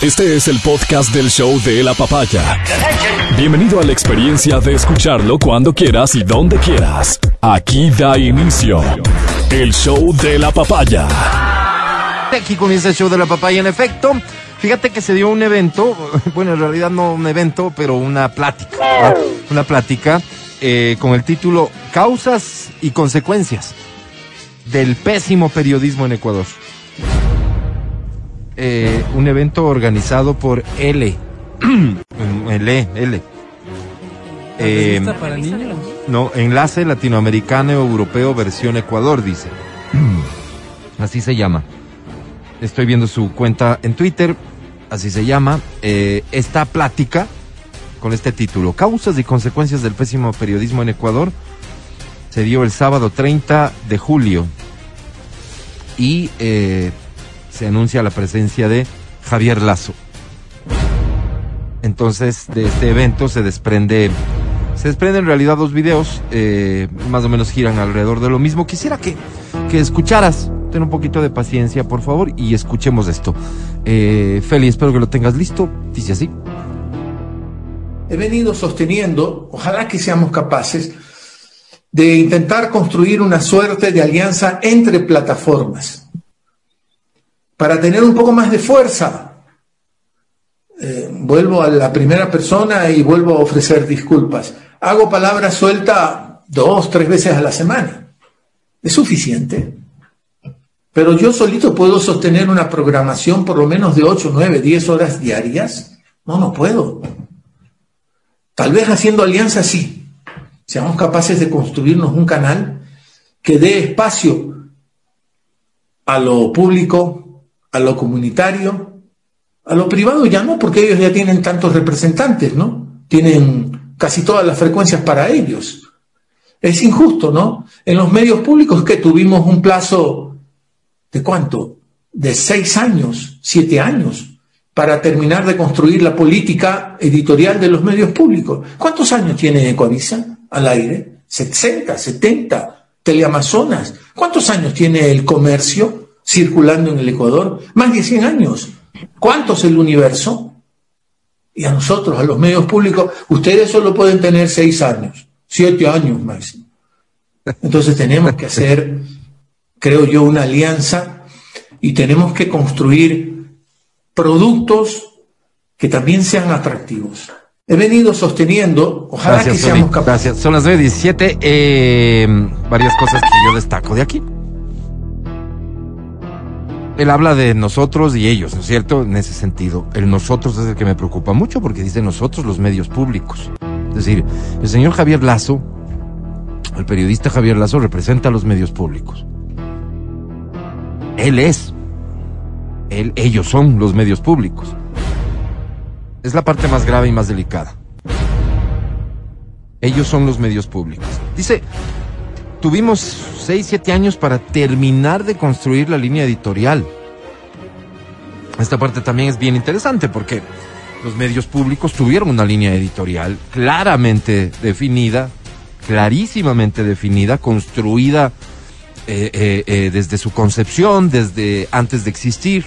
Este es el podcast del show de la papaya. Bienvenido a la experiencia de escucharlo cuando quieras y donde quieras. Aquí da inicio el show de la papaya. Aquí comienza el show de la papaya. En efecto, fíjate que se dio un evento, bueno, en realidad no un evento, pero una plática. ¿ah? Una plática eh, con el título Causas y consecuencias del pésimo periodismo en Ecuador. Eh, un evento organizado por L. L, L. Eh, para niños? no, Enlace Latinoamericano Europeo versión Ecuador, dice. Así se llama. Estoy viendo su cuenta en Twitter, así se llama. Eh, esta plática con este título, Causas y consecuencias del pésimo periodismo en Ecuador, se dio el sábado 30 de julio y eh, se anuncia la presencia de Javier Lazo. Entonces, de este evento se desprende, se desprenden en realidad dos videos, eh, más o menos giran alrededor de lo mismo. Quisiera que, que escucharas, ten un poquito de paciencia, por favor, y escuchemos esto. Eh, Feli, espero que lo tengas listo. Dice así. he venido sosteniendo, ojalá que seamos capaces, de intentar construir una suerte de alianza entre plataformas para tener un poco más de fuerza. Eh, vuelvo a la primera persona y vuelvo a ofrecer disculpas. Hago palabra suelta dos, tres veces a la semana. ¿Es suficiente? Pero yo solito puedo sostener una programación por lo menos de 8, 9, 10 horas diarias. No, no puedo. Tal vez haciendo alianzas sí. Seamos capaces de construirnos un canal que dé espacio a lo público, a lo comunitario, a lo privado ya no, porque ellos ya tienen tantos representantes, ¿no? Tienen casi todas las frecuencias para ellos. Es injusto, ¿no? En los medios públicos que tuvimos un plazo de cuánto? De seis años, siete años, para terminar de construir la política editorial de los medios públicos. ¿Cuántos años tiene Ecoavisa al aire? ¿60, 70? Teleamazonas. ¿Cuántos años tiene el comercio circulando en el Ecuador? Más de 100 años. ¿Cuántos el universo? Y a nosotros, a los medios públicos, ustedes solo pueden tener seis años, siete años máximo. Entonces tenemos que hacer, creo yo, una alianza y tenemos que construir productos que también sean atractivos. He venido sosteniendo, ojalá que seamos capaces. Gracias. Son las 9.17. Eh, varias cosas que yo destaco de aquí. Él habla de nosotros y ellos, ¿no es cierto? En ese sentido. El nosotros es el que me preocupa mucho porque dice nosotros los medios públicos. Es decir, el señor Javier Lazo, el periodista Javier Lazo representa a los medios públicos. Él es. Él, ellos son los medios públicos. Es la parte más grave y más delicada. Ellos son los medios públicos. Dice, tuvimos seis, siete años para terminar de construir la línea editorial. Esta parte también es bien interesante porque los medios públicos tuvieron una línea editorial claramente definida, clarísimamente definida, construida eh, eh, eh, desde su concepción, desde antes de existir.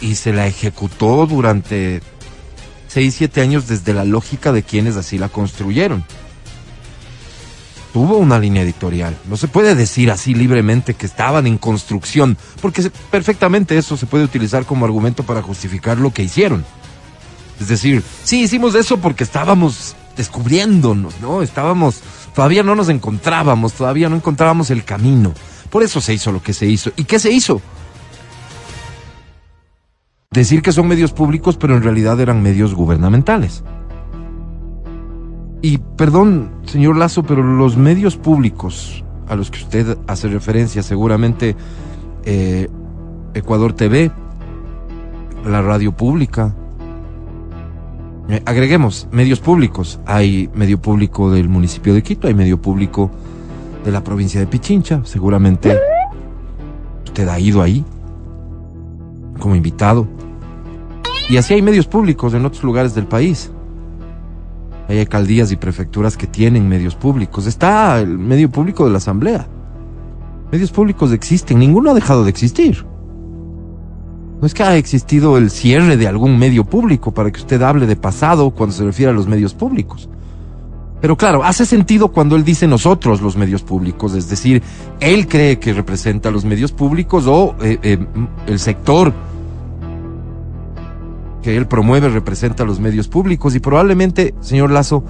Y se la ejecutó durante seis, siete años desde la lógica de quienes así la construyeron. Tuvo una línea editorial. No se puede decir así libremente que estaban en construcción, porque perfectamente eso se puede utilizar como argumento para justificar lo que hicieron. Es decir, sí hicimos eso porque estábamos descubriéndonos, ¿no? Estábamos, todavía no nos encontrábamos, todavía no encontrábamos el camino. Por eso se hizo lo que se hizo. ¿Y qué se hizo? Decir que son medios públicos, pero en realidad eran medios gubernamentales. Y perdón, señor Lazo, pero los medios públicos a los que usted hace referencia, seguramente eh, Ecuador TV, la radio pública, eh, agreguemos medios públicos. Hay medio público del municipio de Quito, hay medio público de la provincia de Pichincha. Seguramente usted ha ido ahí como invitado. Y así hay medios públicos en otros lugares del país. Hay alcaldías y prefecturas que tienen medios públicos. Está el medio público de la Asamblea. Medios públicos existen, ninguno ha dejado de existir. No es que haya existido el cierre de algún medio público para que usted hable de pasado cuando se refiere a los medios públicos. Pero claro, hace sentido cuando él dice nosotros los medios públicos, es decir, él cree que representa a los medios públicos o eh, eh, el sector que él promueve representa a los medios públicos y probablemente, señor Lazo,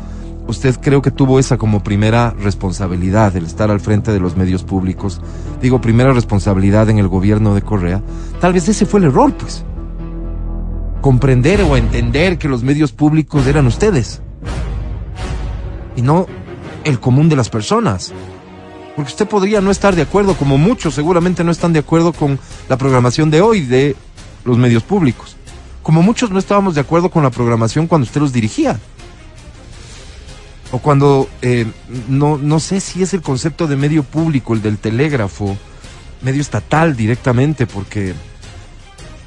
usted creo que tuvo esa como primera responsabilidad, el estar al frente de los medios públicos. Digo, primera responsabilidad en el gobierno de Correa. Tal vez ese fue el error, pues. Comprender o entender que los medios públicos eran ustedes y no el común de las personas. Porque usted podría no estar de acuerdo, como muchos seguramente no están de acuerdo con la programación de hoy de los medios públicos. Como muchos no estábamos de acuerdo con la programación cuando usted los dirigía. O cuando, eh, no, no sé si es el concepto de medio público, el del telégrafo, medio estatal directamente, porque,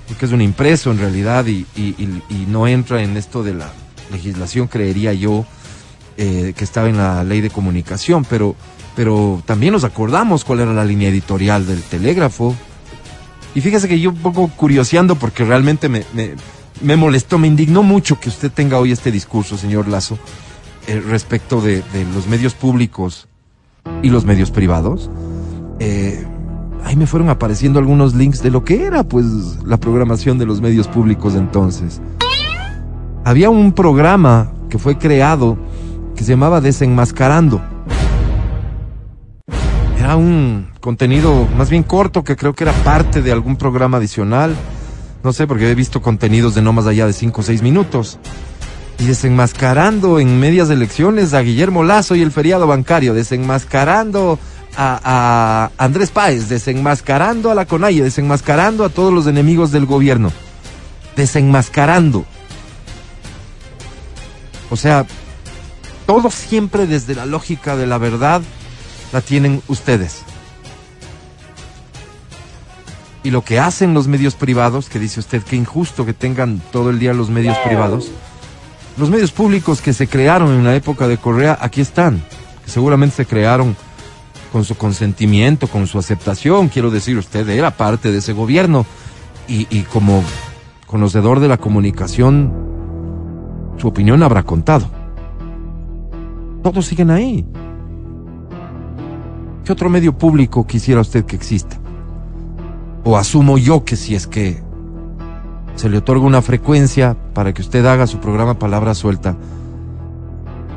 porque es un impreso en realidad y, y, no entra en esto de la legislación, creería yo, eh, que estaba en la ley de comunicación, pero, pero también nos acordamos cuál era la línea editorial del telégrafo. Y fíjese que yo un poco curioseando porque realmente me, me, molestó, me indignó mucho que usted tenga hoy este discurso, señor Lazo, eh, respecto de, de, los medios públicos y los medios privados. Eh, ahí me fueron apareciendo algunos links de lo que era pues la programación de los medios públicos entonces. Había un programa que fue creado que se llamaba Desenmascarando. Era un contenido más bien corto que creo que era parte de algún programa adicional. No sé, porque he visto contenidos de no más allá de 5 o 6 minutos. Y desenmascarando en medias elecciones a Guillermo Lazo y el feriado bancario, desenmascarando a, Andrés Páez, desenmascarando a la CONAIE, desenmascarando a todos los enemigos del gobierno. Desenmascarando. O sea, todo siempre desde la lógica de la verdad la tienen ustedes. Y lo que hacen los medios privados, que dice usted que injusto que tengan todo el día los medios privados, los medios públicos que se crearon en la época de Correa, aquí están, que seguramente se crearon con su consentimiento, con su aceptación, quiero decir, usted era parte de ese gobierno y, y como conocedor de la comunicación, su opinión habrá contado todos siguen ahí. ¿Qué otro medio público quisiera usted que exista? O asumo yo que si es que se le otorga una frecuencia para que usted haga su programa Palabra Suelta,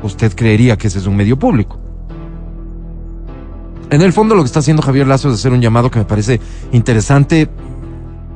usted creería que ese es un medio público. En el fondo lo que está haciendo Javier Lazo es hacer un llamado que me parece interesante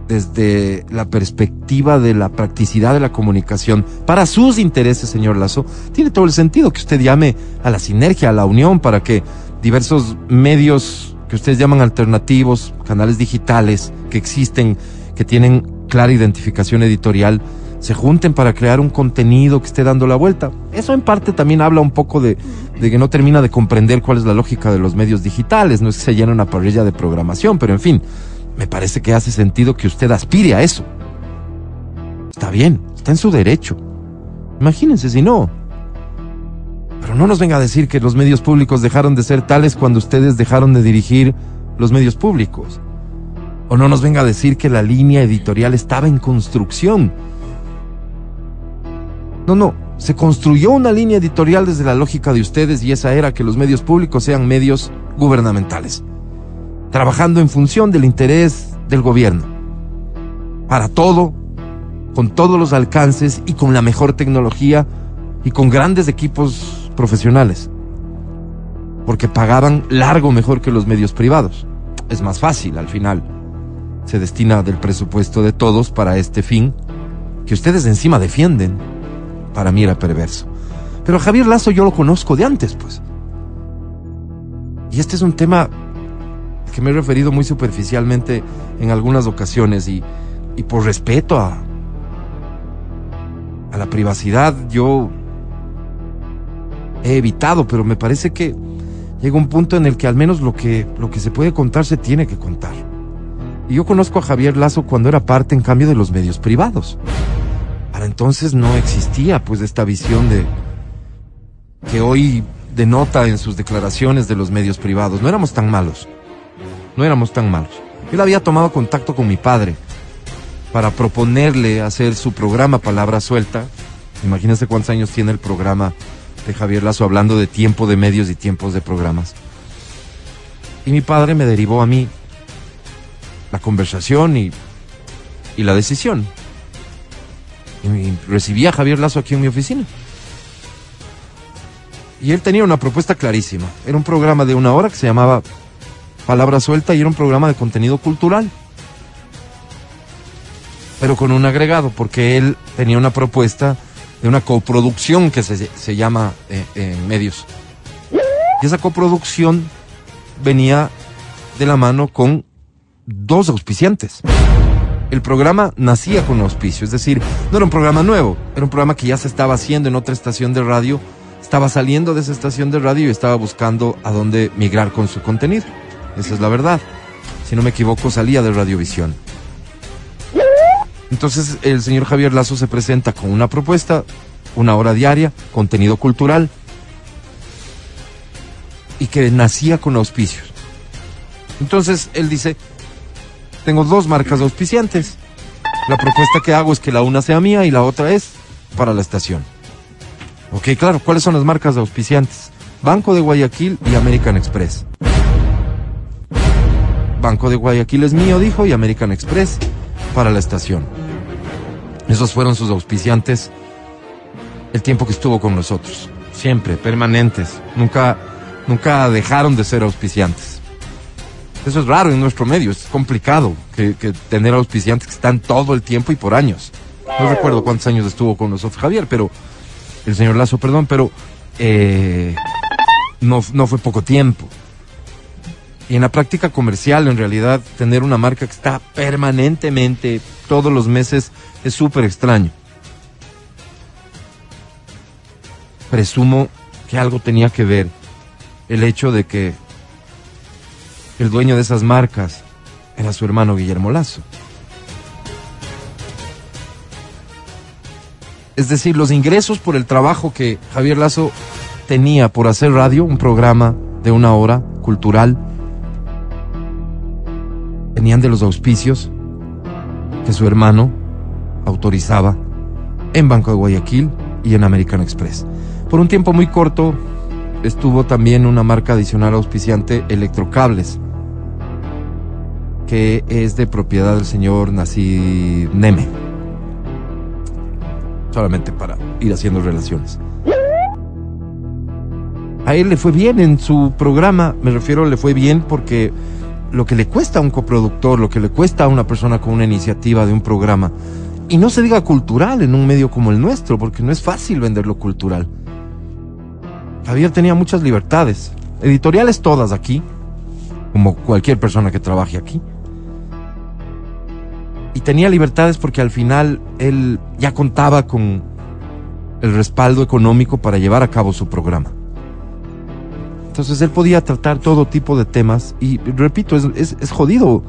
desde la perspectiva de la practicidad de la comunicación para sus intereses, señor Lazo, tiene todo el sentido que usted llame a la sinergia, a la unión, para que diversos medios que ustedes llaman alternativos, canales digitales que existen, que tienen clara identificación editorial, se junten para crear un contenido que esté dando la vuelta. Eso en parte también habla un poco de, de que no termina de comprender cuál es la lógica de los medios digitales, no es que se llene una parrilla de programación, pero en fin, me parece que hace sentido que usted aspire a eso. Está bien, está en su derecho. Imagínense si no. Pero no nos venga a decir que los medios públicos dejaron de ser tales cuando ustedes dejaron de dirigir los medios públicos. O no nos venga a decir que la línea editorial estaba en construcción. No, no, se construyó una línea editorial desde la lógica de ustedes y esa era que los medios públicos sean medios gubernamentales trabajando en función del interés del gobierno. Para todo, con todos los alcances y con la mejor tecnología y con grandes equipos profesionales. Porque pagaban largo mejor que los medios privados. Es más fácil al final. Se destina del presupuesto de todos para este fin que ustedes encima defienden. Para mí era perverso. Pero Javier Lazo yo lo conozco de antes, pues. Y este es un tema que me he referido muy superficialmente en algunas ocasiones y, y por respeto a, a la privacidad yo he evitado, pero me parece que llega un punto en el que al menos lo que, lo que se puede contar se tiene que contar. Y yo conozco a Javier Lazo cuando era parte, en cambio, de los medios privados. Para entonces no existía, pues, esta visión de que hoy denota en sus declaraciones de los medios privados. No éramos tan malos no éramos tan malos. Él había tomado contacto con mi padre para proponerle hacer su programa Palabra Suelta. Imagínense cuántos años tiene el programa de Javier Lazo hablando de tiempo de medios y tiempos de programas. Y mi padre me derivó a mí la conversación y, y la decisión. Y recibí a Javier Lazo aquí en mi oficina. Y él tenía una propuesta clarísima. Era un programa de una hora que se llamaba Palabra Suelta y era un programa de contenido cultural. Pero con un agregado, porque él tenía una propuesta de una coproducción que se, se llama eh, en medios. Y esa coproducción venía de la mano con dos auspiciantes. El programa nacía con auspicio, es decir, no era un programa nuevo, era un programa que ya se estaba haciendo en otra estación de radio, estaba saliendo de esa estación de radio y estaba buscando a dónde migrar con su contenido. Esa es la verdad. Si no me equivoco, salía de Radiovisión. Entonces el señor Javier Lazo se presenta con una propuesta, una hora diaria, contenido cultural, y que nacía con auspicios. Entonces él dice, tengo dos marcas auspiciantes. La propuesta que hago es que la una sea mía y la otra es para la estación. Ok, claro, ¿cuáles son las marcas auspiciantes? Banco de Guayaquil y American Express. Banco de Guayaquil es mío, dijo, y American Express para la estación. Esos fueron sus auspiciantes el tiempo que estuvo con nosotros. Siempre, permanentes. Nunca, nunca dejaron de ser auspiciantes. Eso es raro en nuestro medio, es complicado que, que, tener auspiciantes que están todo el tiempo y por años. No recuerdo cuántos años estuvo con nosotros Javier, pero el señor Lazo, perdón, pero eh, no, no fue poco tiempo. Y en la práctica comercial, en realidad, tener una marca que está permanentemente, todos los meses, es súper extraño. Presumo que algo tenía que ver el hecho de que el dueño de esas marcas era su hermano Guillermo Lazo. Es decir, los ingresos por el trabajo que Javier Lazo tenía por hacer radio, un programa de una hora cultural, venían de los auspicios que su hermano autorizaba en Banco de Guayaquil y en American Express. Por un tiempo muy corto estuvo también una marca adicional auspiciante, Electrocables, que es de propiedad del señor Nacid Neme. Solamente para ir haciendo relaciones. A él le fue bien en su programa, me refiero, le fue bien porque lo que le cuesta a un coproductor, lo que le cuesta a una persona con una iniciativa de un programa, y no se diga cultural en un medio como el nuestro, porque no es fácil vender lo cultural. Javier tenía muchas libertades, editoriales todas aquí, como cualquier persona que trabaje aquí. Y tenía libertades porque al final él ya contaba con el respaldo económico para llevar a cabo su programa. Entonces él podía tratar todo tipo de temas y, repito, es, es, jodido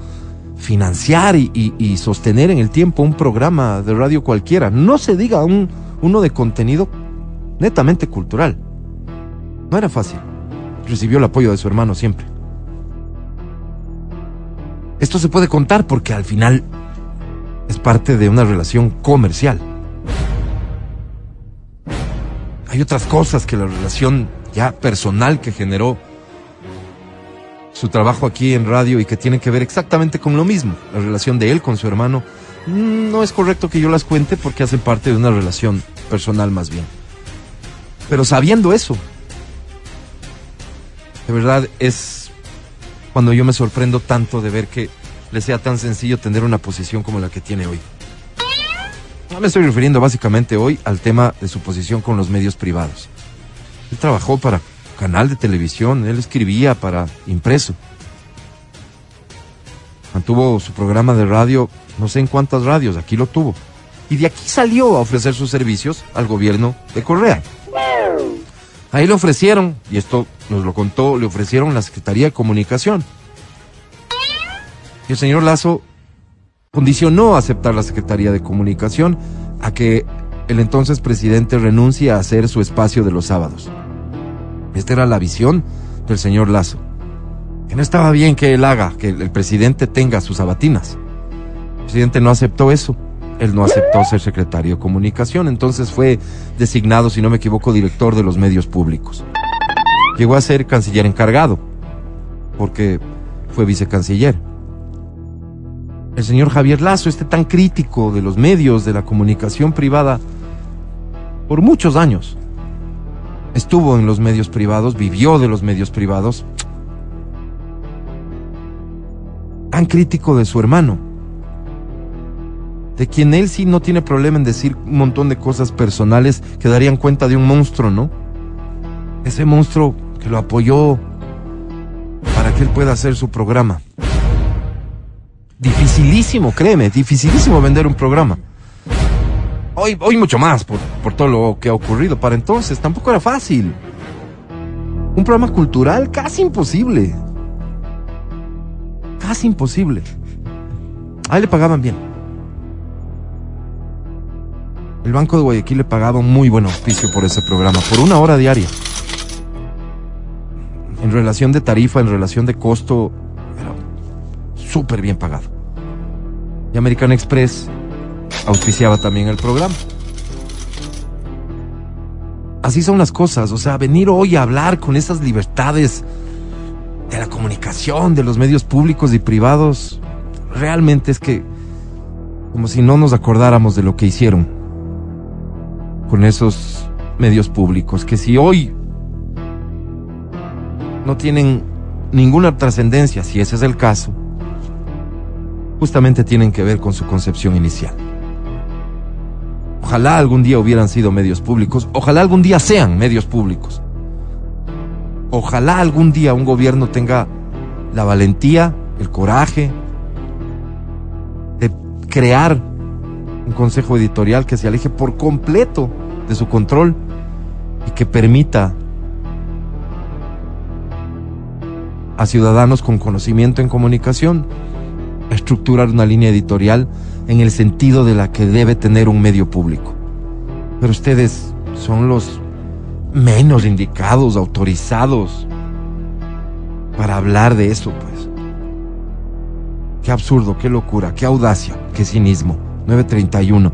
financiar y, y, y, sostener en el tiempo un programa de radio cualquiera. No se diga un, uno de contenido netamente cultural. No era fácil. Recibió el apoyo de su hermano siempre. Esto se puede contar porque al final es parte de una relación comercial. Hay otras cosas que la relación ya personal que generó su trabajo aquí en radio y que tienen que ver exactamente con lo mismo, la relación de él con su hermano. No es correcto que yo las cuente porque hacen parte de una relación personal más bien. Pero sabiendo eso, de verdad es cuando yo me sorprendo tanto de ver que le sea tan sencillo tener una posición como la que tiene hoy. No me estoy refiriendo básicamente hoy al tema de su posición con los medios privados. Él trabajó para canal de televisión, él escribía para impreso. Mantuvo su programa de radio, no sé en cuántas radios, aquí lo tuvo. Y de aquí salió a ofrecer sus servicios al gobierno de Correa. Ahí le ofrecieron, y esto nos lo contó, le ofrecieron la Secretaría de Comunicación. Y el señor Lazo condicionó aceptar la Secretaría de Comunicación a que el entonces presidente renuncie a hacer su espacio de los sábados. Esta era la visión del señor Lazo. Que no estaba bien que él haga, que el presidente tenga sus sabatinas. presidente no aceptó eso. Él no aceptó ser secretario de comunicación, entonces fue designado, si no me equivoco, director de los medios públicos. Llegó a ser canciller encargado, porque fue vicecanciller. El señor Javier Lazo, este tan crítico de los medios, de la comunicación privada, por muchos años, estuvo en los medios privados, vivió de los medios privados, tan crítico de su hermano de quien él sí no tiene problema en decir un montón de cosas personales que darían cuenta de un monstruo, ¿no? Ese monstruo que lo apoyó para que él pueda hacer su programa. Dificilísimo, créeme, dificilísimo vender un programa. Hoy, hoy mucho más por, por todo lo que ha ocurrido. Para entonces tampoco era fácil. Un programa cultural casi imposible. Casi imposible. A él le pagaban bien. El Banco de Guayaquil le pagaba un muy buen auspicio por ese programa, por una hora diaria. En relación de tarifa, en relación de costo, era súper bien pagado. Y American Express auspiciaba también el programa. Así son las cosas, o sea, venir hoy a hablar con esas libertades de la comunicación, de los medios públicos y privados, realmente es que como si no nos acordáramos de lo que hicieron con esos medios públicos, que si hoy no tienen ninguna trascendencia, si ese es el caso, justamente tienen que ver con su concepción inicial. Ojalá algún día hubieran sido medios públicos, ojalá algún día sean medios públicos. Ojalá algún día un gobierno tenga la valentía, el coraje de crear un consejo editorial que se aleje por completo de su control y que permita a ciudadanos con conocimiento en comunicación estructurar una línea editorial en el sentido de la que debe tener un medio público. Pero ustedes son los menos indicados, autorizados para hablar de eso, pues. Qué absurdo, qué locura, qué audacia, qué cinismo. 931.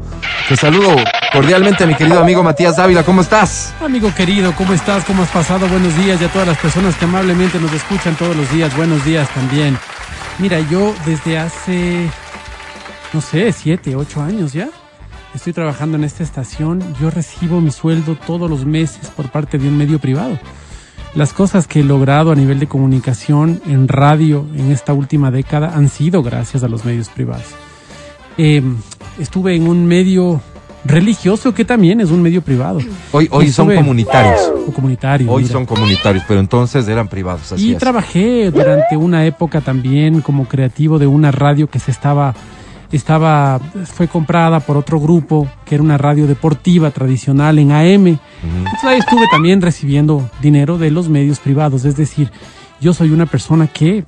Te saludo cordialmente, mi querido amigo Matías Dávila. ¿Cómo estás? Amigo querido, ¿cómo estás? ¿Cómo has pasado? Buenos días y a todas las personas que amablemente nos escuchan todos los días. Buenos días también. Mira, yo desde hace, no sé, siete, ocho años ya, estoy trabajando en esta estación. Yo recibo mi sueldo todos los meses por parte de un medio privado. Las cosas que he logrado a nivel de comunicación en radio en esta última década han sido gracias a los medios privados. Eh, estuve en un medio religioso que también es un medio privado. Hoy, hoy son comunitarios. O. Hoy mira. son comunitarios, pero entonces eran privados. Así Y es. trabajé durante una época también como creativo de una radio que se estaba, estaba, fue comprada por otro grupo, que era una radio deportiva tradicional en AM. Entonces ahí estuve también recibiendo dinero de los medios privados. Es decir, yo soy una persona que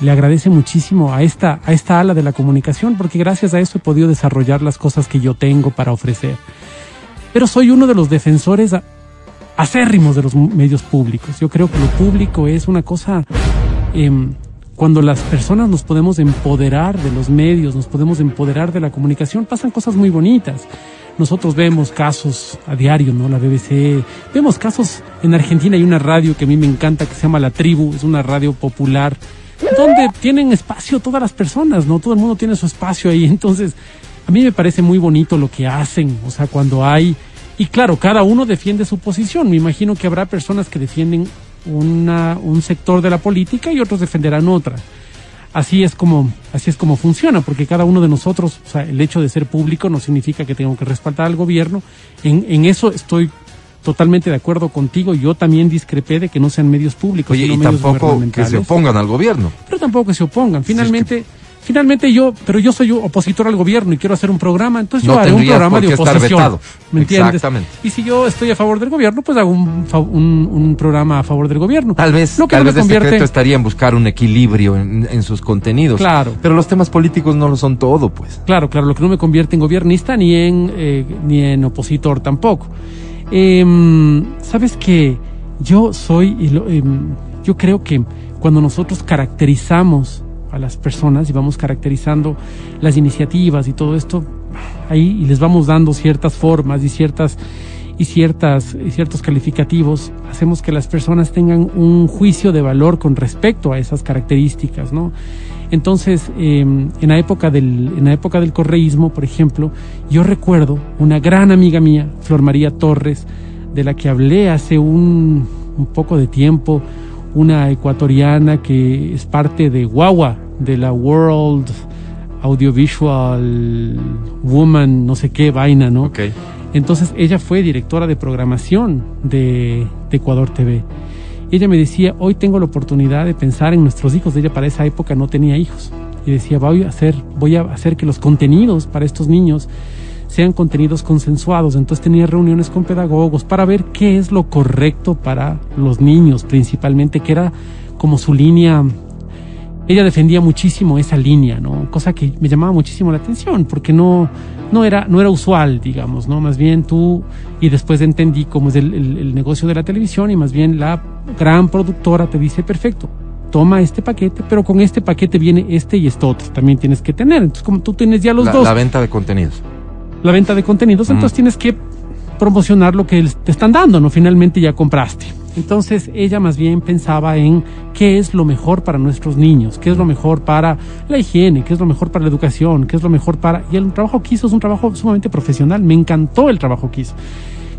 le agradece muchísimo a esta, a esta ala de la comunicación, porque gracias a eso he podido desarrollar las cosas que yo tengo para ofrecer. Pero soy uno de los defensores acérrimos de los medios públicos. Yo creo que lo público es una cosa, em, cuando las personas nos podemos empoderar de los medios, nos podemos empoderar de la comunicación, pasan cosas muy bonitas. Nosotros vemos casos a diario, ¿no? La BBC, vemos casos en Argentina hay una radio que a mí me encanta que se llama La Tribu, es una radio popular donde tienen espacio todas las personas, ¿no? Todo el mundo tiene su espacio ahí, entonces a mí me parece muy bonito lo que hacen, o sea, cuando hay y claro, cada uno defiende su posición. Me imagino que habrá personas que defienden una, un sector de la política y otros defenderán otra. Así es como, así es como funciona, porque cada uno de nosotros, o sea, el hecho de ser público no significa que tengo que respaldar al gobierno. En, en eso estoy totalmente de acuerdo contigo. Yo también discrepé de que no sean medios públicos, Oye, sino y medios tampoco que se opongan al gobierno. pero tampoco que se opongan. Finalmente, finalmente yo, pero yo soy opositor al gobierno y quiero hacer un programa, entonces No yo haré un programa de oposición. ¿Me entiendes? Exactamente. Y si yo estoy a favor del gobierno, pues hago un, un, un programa a favor del gobierno. Tal vez, Lo que tal no vez el convierte- secreto estaría en buscar un equilibrio en, en sus contenidos. Claro. Pero los temas políticos no lo son todo, pues. Claro, claro, lo que no me convierte en gobernista ni en, eh, ni en opositor tampoco. Em, Sabes que yo soy, y lo- em, yo creo que cuando nosotros caracterizamos a las personas y vamos caracterizando las iniciativas y todo esto ahí y les vamos dando ciertas formas y ciertas y ciertas y ciertos calificativos hacemos que las personas tengan un juicio de valor con respecto a esas características no entonces eh, en la época del en la época del correísmo por ejemplo yo recuerdo una gran amiga mía Flor María Torres de la que hablé hace un, un poco de tiempo una ecuatoriana que es parte de Guagua de la World Audiovisual Woman, no sé qué vaina, ¿no? Ok. Entonces ella fue directora de programación de, de Ecuador TV. Ella me decía, hoy tengo la oportunidad de pensar en nuestros hijos. Ella para esa época no tenía hijos. Y decía, voy a hacer, voy a hacer que los contenidos para estos niños sean contenidos consensuados. Entonces tenía reuniones con pedagogos para ver qué es lo correcto para los niños, principalmente, que era como su línea ella defendía muchísimo esa línea, ¿no? Cosa que me llamaba muchísimo la atención, porque no, no era, no era usual, digamos, ¿no? Más bien tú, y después entendí cómo es el, el, el negocio de la televisión, y más bien la gran productora te dice, perfecto, toma este paquete, pero con este paquete viene este y esto otro, también tienes que tener. Entonces, como tú tienes ya los La, dos, la venta de contenidos. la venta de contenidos, Mm. entonces tienes que promocionar lo que te están dando, ¿no? Finalmente ya compraste. Entonces ella más bien pensaba en qué es lo mejor para nuestros niños, qué es lo mejor para la higiene, qué es lo mejor para la educación, qué es lo mejor para... Y el trabajo que hizo es un trabajo sumamente profesional, me encantó el trabajo que hizo.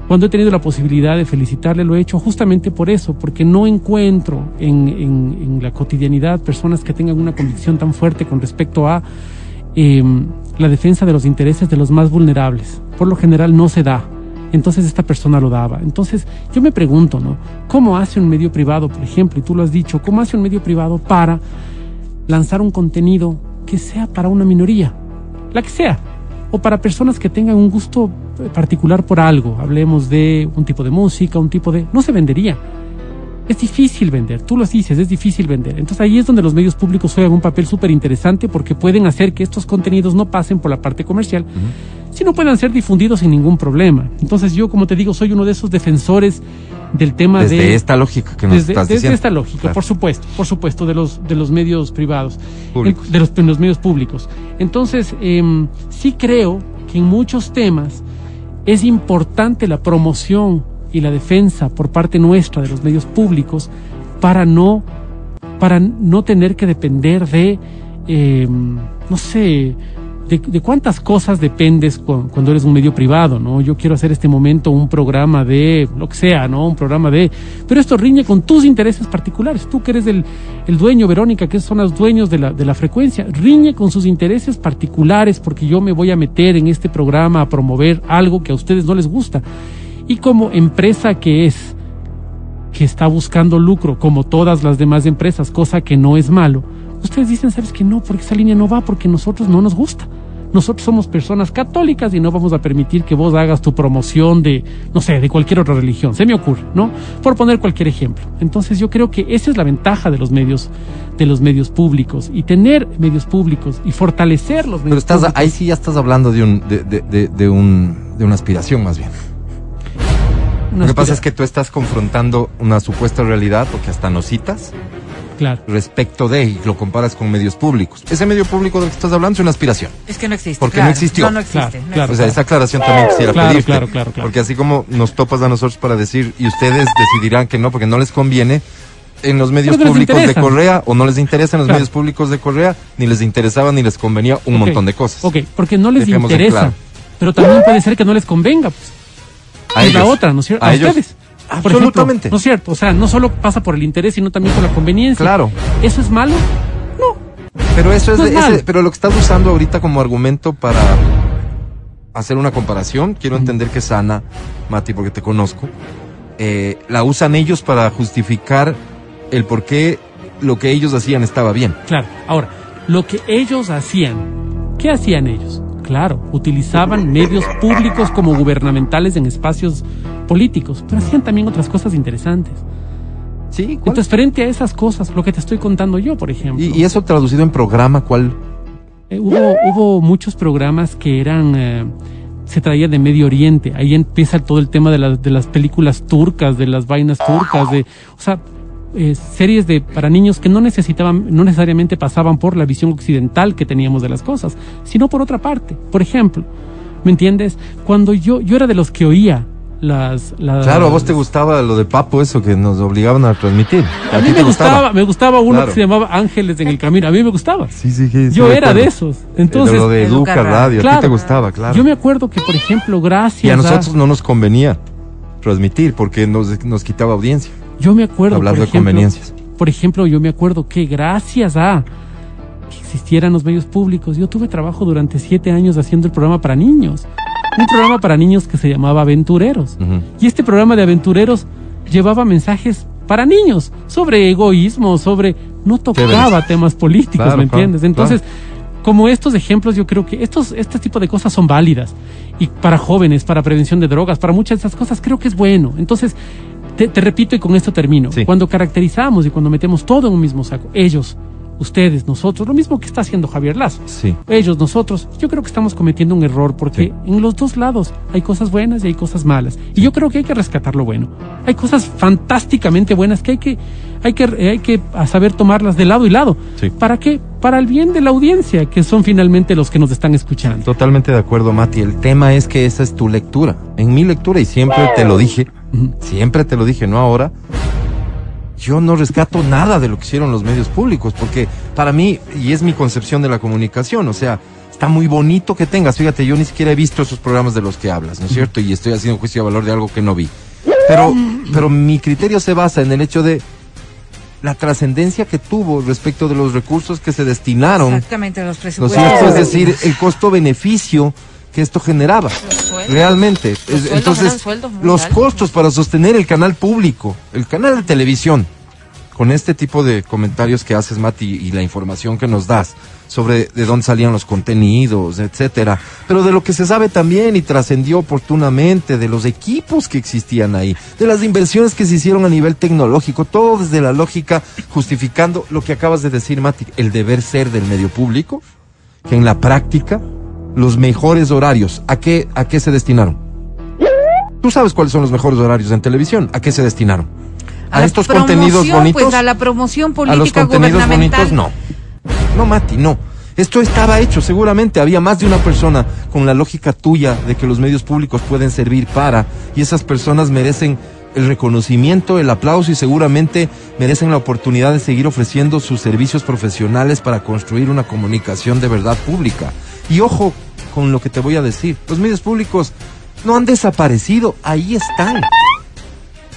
Cuando he tenido la posibilidad de felicitarle, lo he hecho justamente por eso, porque no encuentro en, la cotidianidad personas que tengan una convicción tan fuerte con respecto a eh, la defensa de los intereses de los más vulnerables. Por lo general no se da. Entonces esta persona lo daba. Entonces yo me pregunto, ¿no? ¿Cómo hace un medio privado, por ejemplo, y tú lo has dicho, cómo hace un medio privado para lanzar un contenido que sea para una minoría? La que sea. O para personas que tengan un gusto particular por algo. Hablemos de un tipo de música, un tipo de... No se vendería. Es difícil vender, tú lo dices, es difícil vender. Entonces ahí es donde los medios públicos juegan un papel súper interesante porque pueden hacer que estos contenidos no pasen por la parte comercial, sino puedan ser difundidos sin ningún problema. Entonces yo, como te digo, soy uno de esos defensores del tema Desde de... esta lógica que nos desde, estás desde diciendo. esta lógica, Claro. por supuesto, por supuesto, de los, de los medios privados, Públicos. De, los, de los medios públicos. Entonces, em, sí creo que en muchos temas es importante la promoción y la defensa por parte nuestra de los medios públicos para no, para no tener que depender de, em, no sé, de, de cuántas cosas dependes cu- cuando eres un medio privado, ¿no? Yo quiero hacer este momento un programa de lo que sea, ¿no? Un programa de... Pero esto riñe con tus intereses particulares. Tú que eres el, el dueño, Verónica, que son los dueños de la, de la frecuencia, riñe con sus intereses particulares porque yo me voy a meter en este programa a promover algo que a ustedes no les gusta. Y como empresa que es, que está buscando lucro, como todas las demás empresas, cosa que no es malo, ustedes dicen, ¿sabes que no? Porque esa línea no va, porque nosotros no nos gusta. Nosotros somos personas católicas y no vamos a permitir que vos hagas tu promoción de, no sé, de cualquier otra religión. Se me ocurre, ¿no? Por poner cualquier ejemplo. Entonces yo creo que esa es la ventaja de los medios, de los medios públicos. Y tener medios públicos y fortalecer los medios Pero estás, públicos. ahí sí ya estás hablando de, un, de, de, de, de un, de una aspiración más bien. Una Lo que pasa es que tú estás confrontando una supuesta realidad, porque hasta nos citas, Claro. respecto de, y lo comparas con medios públicos. Ese medio público del que estás hablando es una aspiración. Es que no existe. Porque claro. no existió. No, no existe. Claro, no claro. O sea, esa aclaración también quisiera Claro, pedirte. claro, claro, claro. Porque así como nos topas a nosotros para decir, y ustedes decidirán que no, porque no les conviene, en los medios públicos de. Correa, o no les interesa en los Claro. medios públicos de Correa, ni les interesaba ni les convenía un montón de cosas. Ok, porque no les Dejemos interesa. claro. Pero también puede ser que no les convenga. Pues. A es la ellos. otra, ¿no es cierto? A A, ellos. ustedes. Por Absolutamente. ejemplo, ¿No es cierto? O sea, no solo pasa por el interés, sino también por la conveniencia. Claro. ¿Eso es malo? Pero eso es, No de- es ese- pero lo que estás usando ahorita como argumento para hacer una comparación, quiero entender que sana, Mati, porque te conozco. eh, la usan ellos para justificar el por qué lo que ellos hacían estaba bien. Claro. Ahora, lo que ellos hacían, ¿qué hacían ellos? Claro, utilizaban medios públicos como gubernamentales en espacios políticos, pero hacían también otras cosas interesantes. Sí, Entonces, frente a esas cosas, lo que te estoy contando yo, por ejemplo. y, y eso traducido en programa, ¿cuál? Eh, hubo, hubo muchos programas que eran, eh, se traía de Medio Oriente. Ahí empieza todo el tema de, las de las películas turcas, de las vainas turcas, de, o sea, eh, series de para niños que no necesitaban, no necesariamente pasaban por la visión occidental que teníamos de las cosas, sino por otra parte. Por ejemplo, ¿me entiendes? Cuando yo, yo era de los que oía las, las Claro, a vos te gustaba lo de Papo, eso que nos obligaban a transmitir. a mí ti me gustaba, me gustaba uno Claro. que se llamaba Ángeles en el Camino. A mí me gustaba. Sí, sí, sí, Yo era de esos. Entonces, de lo de Educa Radio, a ti Claro. te gustaba, claro. yo me acuerdo que, por ejemplo, gracias Y a a- nosotros no nos convenía transmitir porque nos, nos quitaba audiencia. Yo me acuerdo, Hablando por de ejemplo, conveniencias. por ejemplo, yo me acuerdo que gracias a que existieran los medios públicos, yo tuve trabajo durante siete años haciendo el programa para niños. Un programa para niños que se llamaba Aventureros. Y este programa de aventureros llevaba mensajes para niños sobre egoísmo, sobre... No tocaba temas políticos, Claro, ¿me entiendes? Entonces, como estos ejemplos, yo creo que estos, este tipo de cosas son válidas. Y para jóvenes, para prevención de drogas, para muchas de esas cosas, creo que es bueno. Entonces, te, te repito y con esto termino. Sí. Cuando caracterizamos y cuando metemos todo en un mismo saco, ellos, ustedes, nosotros, lo mismo que está haciendo Javier Lazo. Sí. Ellos, nosotros, yo creo que estamos cometiendo un error porque Sí. en los dos lados hay cosas buenas y hay cosas malas. Y yo creo que hay que rescatar lo bueno. Hay cosas fantásticamente buenas que hay que, hay que, hay que saber tomarlas de lado y lado. Sí. ¿Para qué? Para el bien de la audiencia, que son finalmente los que nos están escuchando. Totalmente de acuerdo, Mati. El tema es que esa es tu lectura. En mi lectura, y siempre te lo dije, siempre te lo dije, no ahora, yo no rescato nada de lo que hicieron los medios públicos, porque para mí, y es mi concepción de la comunicación, o sea, está muy bonito que tengas. Fíjate, yo ni siquiera he visto esos programas de los que hablas, ¿no es cierto? Y estoy haciendo juicio de valor de algo que no vi. Pero, pero mi criterio se basa en el hecho de la trascendencia que tuvo respecto de los recursos que se destinaron Exactamente, los ¿No es presupuestos. cierto? Es decir, el costo-beneficio que esto generaba. Realmente. Es- sueldos Entonces, los altos. costos para sostener el canal público, el canal de televisión, con este tipo de comentarios que haces, Mati, y la información que nos das sobre de dónde salían los contenidos, etcétera, pero de lo que se sabe también y trascendió oportunamente, de los equipos que existían ahí, de las inversiones que se hicieron a nivel tecnológico, todo desde la lógica justificando lo que acabas de decir, Mati, el deber ser del medio público, que en la práctica los mejores horarios, ¿a qué, a qué se destinaron? Tú sabes cuáles son los mejores horarios en televisión, ¿a qué se destinaron? A, la estos contenidos promoción, bonitos. Pues a la promoción a los política contenidos gubernamental. bonitos, no. No, Mati, no. Esto estaba hecho, seguramente había más de una persona con la lógica tuya de que los medios públicos pueden servir para, y esas personas merecen el reconocimiento, el aplauso y seguramente merecen la oportunidad de seguir ofreciendo sus servicios profesionales para construir una comunicación de verdad pública. Y ojo con lo que te voy a decir, los medios públicos no han desaparecido, ahí están.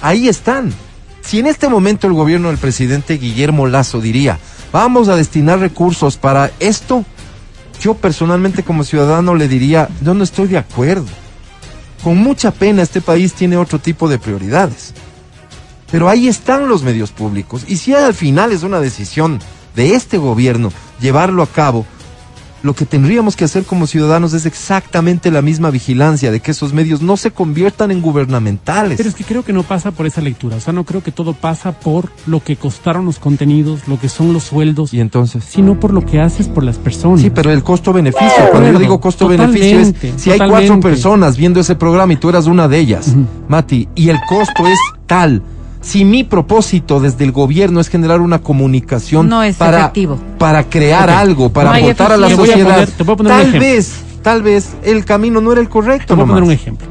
Ahí están. Si en este momento el gobierno del presidente Guillermo Lazo diría, vamos a destinar recursos para esto, yo personalmente como ciudadano le diría, yo no estoy de acuerdo. Con mucha pena este país tiene otro tipo de prioridades. Pero ahí están los medios públicos. Y si al final es una decisión de este gobierno llevarlo a cabo, lo que tendríamos que hacer como ciudadanos es exactamente la misma vigilancia de que esos medios no se conviertan en gubernamentales. Pero es que creo que no pasa por esa lectura. O sea, no creo que todo pasa por lo que costaron los contenidos, lo que son los sueldos, Y entonces... sino por lo que haces por las personas. Sí, pero el costo-beneficio, cuando yo acuerdo, digo costo-beneficio es totalmente, si hay cuatro personas viendo ese programa y tú eras una de ellas. Mati, y el costo es tal. Si mi propósito desde el gobierno es generar una comunicación No es para, efectivo. para crear algo, para No aportar a la sociedad, a poner tal vez, tal vez el camino no era el correcto. Te voy a poner un ejemplo.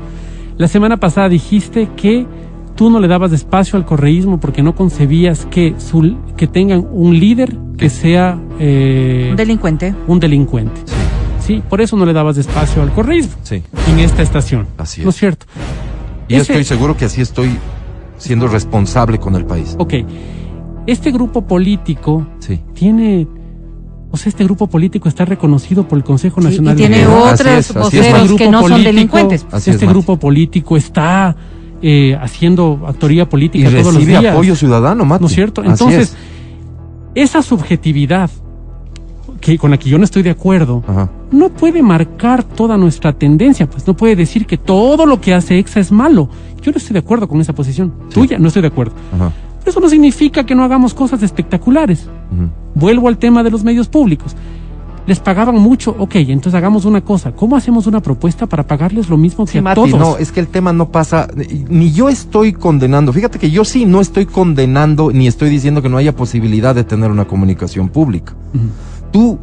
La semana pasada dijiste que tú no le dabas espacio al correísmo porque no concebías que, su, que tengan un líder que sea eh, Un delincuente. un delincuente. Sí, por eso no le dabas espacio al correísmo Sí. en esta estación. Así ¿No es. es cierto? Y Ese- estoy seguro que así estoy siendo responsable con el país. Ok. Este grupo político Sí. tiene. O sea, este grupo político está reconocido por el Consejo Sí, Nacional y tiene de otros es, así es, voceros. Este que no grupo son político- delincuentes. Así es, este grupo político está eh, haciendo actoría Y política todos los días. apoyo ciudadano, Mati. ¿No es cierto? Entonces, es. esa subjetividad que con la que yo no estoy de acuerdo, Ajá. no puede marcar toda nuestra tendencia, pues no puede decir que todo lo que hace EXA es malo. Yo no estoy de acuerdo con esa posición. Tuya, no estoy de acuerdo. Ajá. Pero eso no significa que no hagamos cosas espectaculares. Vuelvo al tema de los medios públicos. les pagaban mucho, ok, entonces hagamos una cosa, ¿cómo hacemos una propuesta para pagarles lo mismo que Sí, a Mati, todos? no, es que el tema no pasa, ni yo estoy condenando, fíjate que yo sí no estoy condenando ni estoy diciendo que no haya posibilidad de tener una comunicación pública. Tú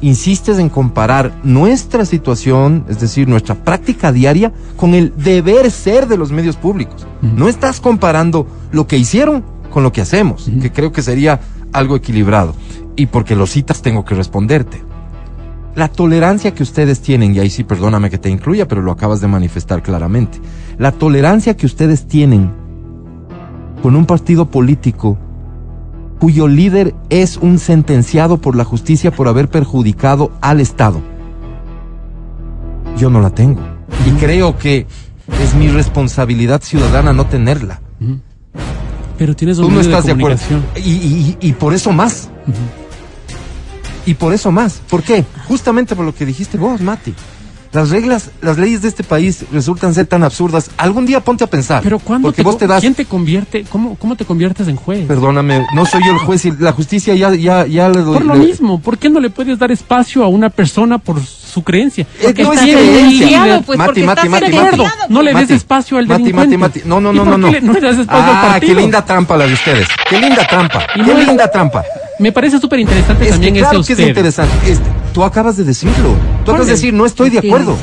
insistes en comparar nuestra situación, es decir, nuestra práctica diaria, con el deber ser de los medios públicos. No estás comparando lo que hicieron con lo que hacemos, que creo que sería algo equilibrado. Y porque lo citas tengo que responderte. La tolerancia que ustedes tienen, y ahí sí perdóname que te incluya, pero lo acabas de manifestar claramente. La tolerancia que ustedes tienen con un partido político cuyo líder es un sentenciado por la justicia por haber perjudicado al Estado. Yo no la tengo. Y creo que es mi responsabilidad ciudadana no tenerla. Pero tienes Tú no estás de acuerdo. comunicación. Y, y- y por eso más. Y por eso más. ¿Por qué? Justamente por lo que dijiste vos, Mati. Las reglas, las leyes de este país resultan ser tan absurdas. Algún día ponte a pensar. Pero cuando Porque te, vos te das. ¿quién te convierte? ¿Cómo, cómo te conviertes en juez? Perdóname, no soy yo el juez y la justicia ya, ya, ya le doy. Por lo le- mismo, ¿por qué no le puedes dar espacio a una persona por su creencia? Eh, Porque no es creencia. pues, Mati, porque Mati, estás Mati, De Mati. acuerdo, no le des espacio al Mati, delincuente. Mati, Mati. No, no, ¿Y no, no, no. le- no le das espacio al Ah, partido? qué linda trampa la de ustedes. Qué linda trampa. Y qué no es- linda trampa. Me parece súper interesante Es también que ese que es interesante. Este, tú acabas de decirlo. Tú acabas de decir, no estoy de acuerdo.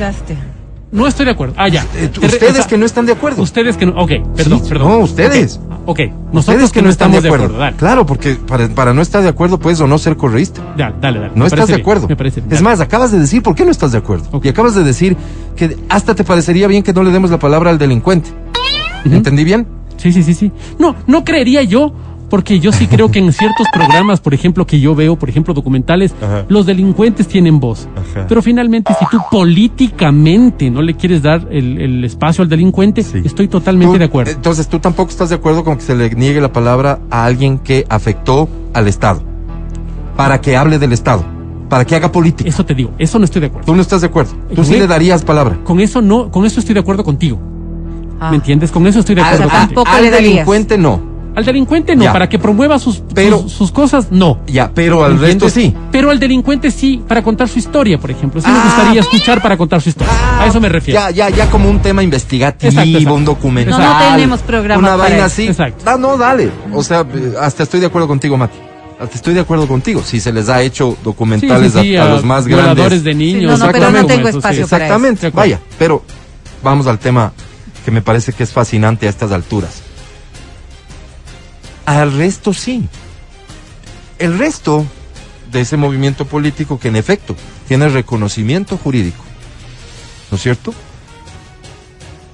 No estoy de acuerdo. Ah, ya. Eh, re- ustedes o sea, que no están de acuerdo. Ustedes que no. Ok, perdón, Sí, perdón. no, ustedes. Ok, ok. nosotros Ustedes que no están de acuerdo. Dale, Claro, porque para, para no estar de acuerdo puedes o no ser correísta. dale, dale. dale. No estás de bien, acuerdo. Me parece bien. Es más, acabas de decir por qué no estás de acuerdo. Y acabas de decir que hasta te parecería bien que no le demos la palabra al delincuente. ¿Entendí bien? Sí, sí, sí, sí. No, no creería yo, porque yo sí creo que en ciertos programas, por ejemplo, que yo veo, por ejemplo, documentales, Ajá. los delincuentes tienen voz. Ajá. Pero finalmente, si tú políticamente no le quieres dar el, el espacio al delincuente, Sí. estoy totalmente Tú- de acuerdo. Entonces tú tampoco estás de acuerdo con que se le niegue la palabra a alguien que afectó al Estado. Para que hable del Estado. Para que haga política. Eso te digo, eso no estoy de acuerdo. Tú no estás de acuerdo. Tú Con sí él- le darías palabra. Con eso no, con eso estoy de acuerdo contigo. Ah. ¿Me entiendes? Con eso estoy de Al, acuerdo al- contigo. tampoco al le darías. delincuente no. Al delincuente no, Ya. para que promueva sus, Pero- sus, sus cosas, no. Ya, pero al ¿Me resto sí. Pero al delincuente sí, para contar su historia, por ejemplo. Sí me Ah. gustaría escuchar para contar su historia. a eso me refiero. Ya, ya, ya como un tema investigativo, Exacto, exacto. un documental. No, no tenemos programa Una vaina así. Exacto. Ah, no, dale. O sea, eh, hasta estoy de acuerdo contigo, Mati. Hasta estoy de acuerdo contigo. Si se les ha hecho documentales sí, sí, a, a los más grandes. de niños. Sí, no, no, pero no exactamente, tengo espacio Exactamente. Vaya, pero vamos al tema que me parece que es fascinante a estas alturas. Al resto sí. El resto de ese movimiento político que en efecto tiene reconocimiento jurídico, ¿no es cierto?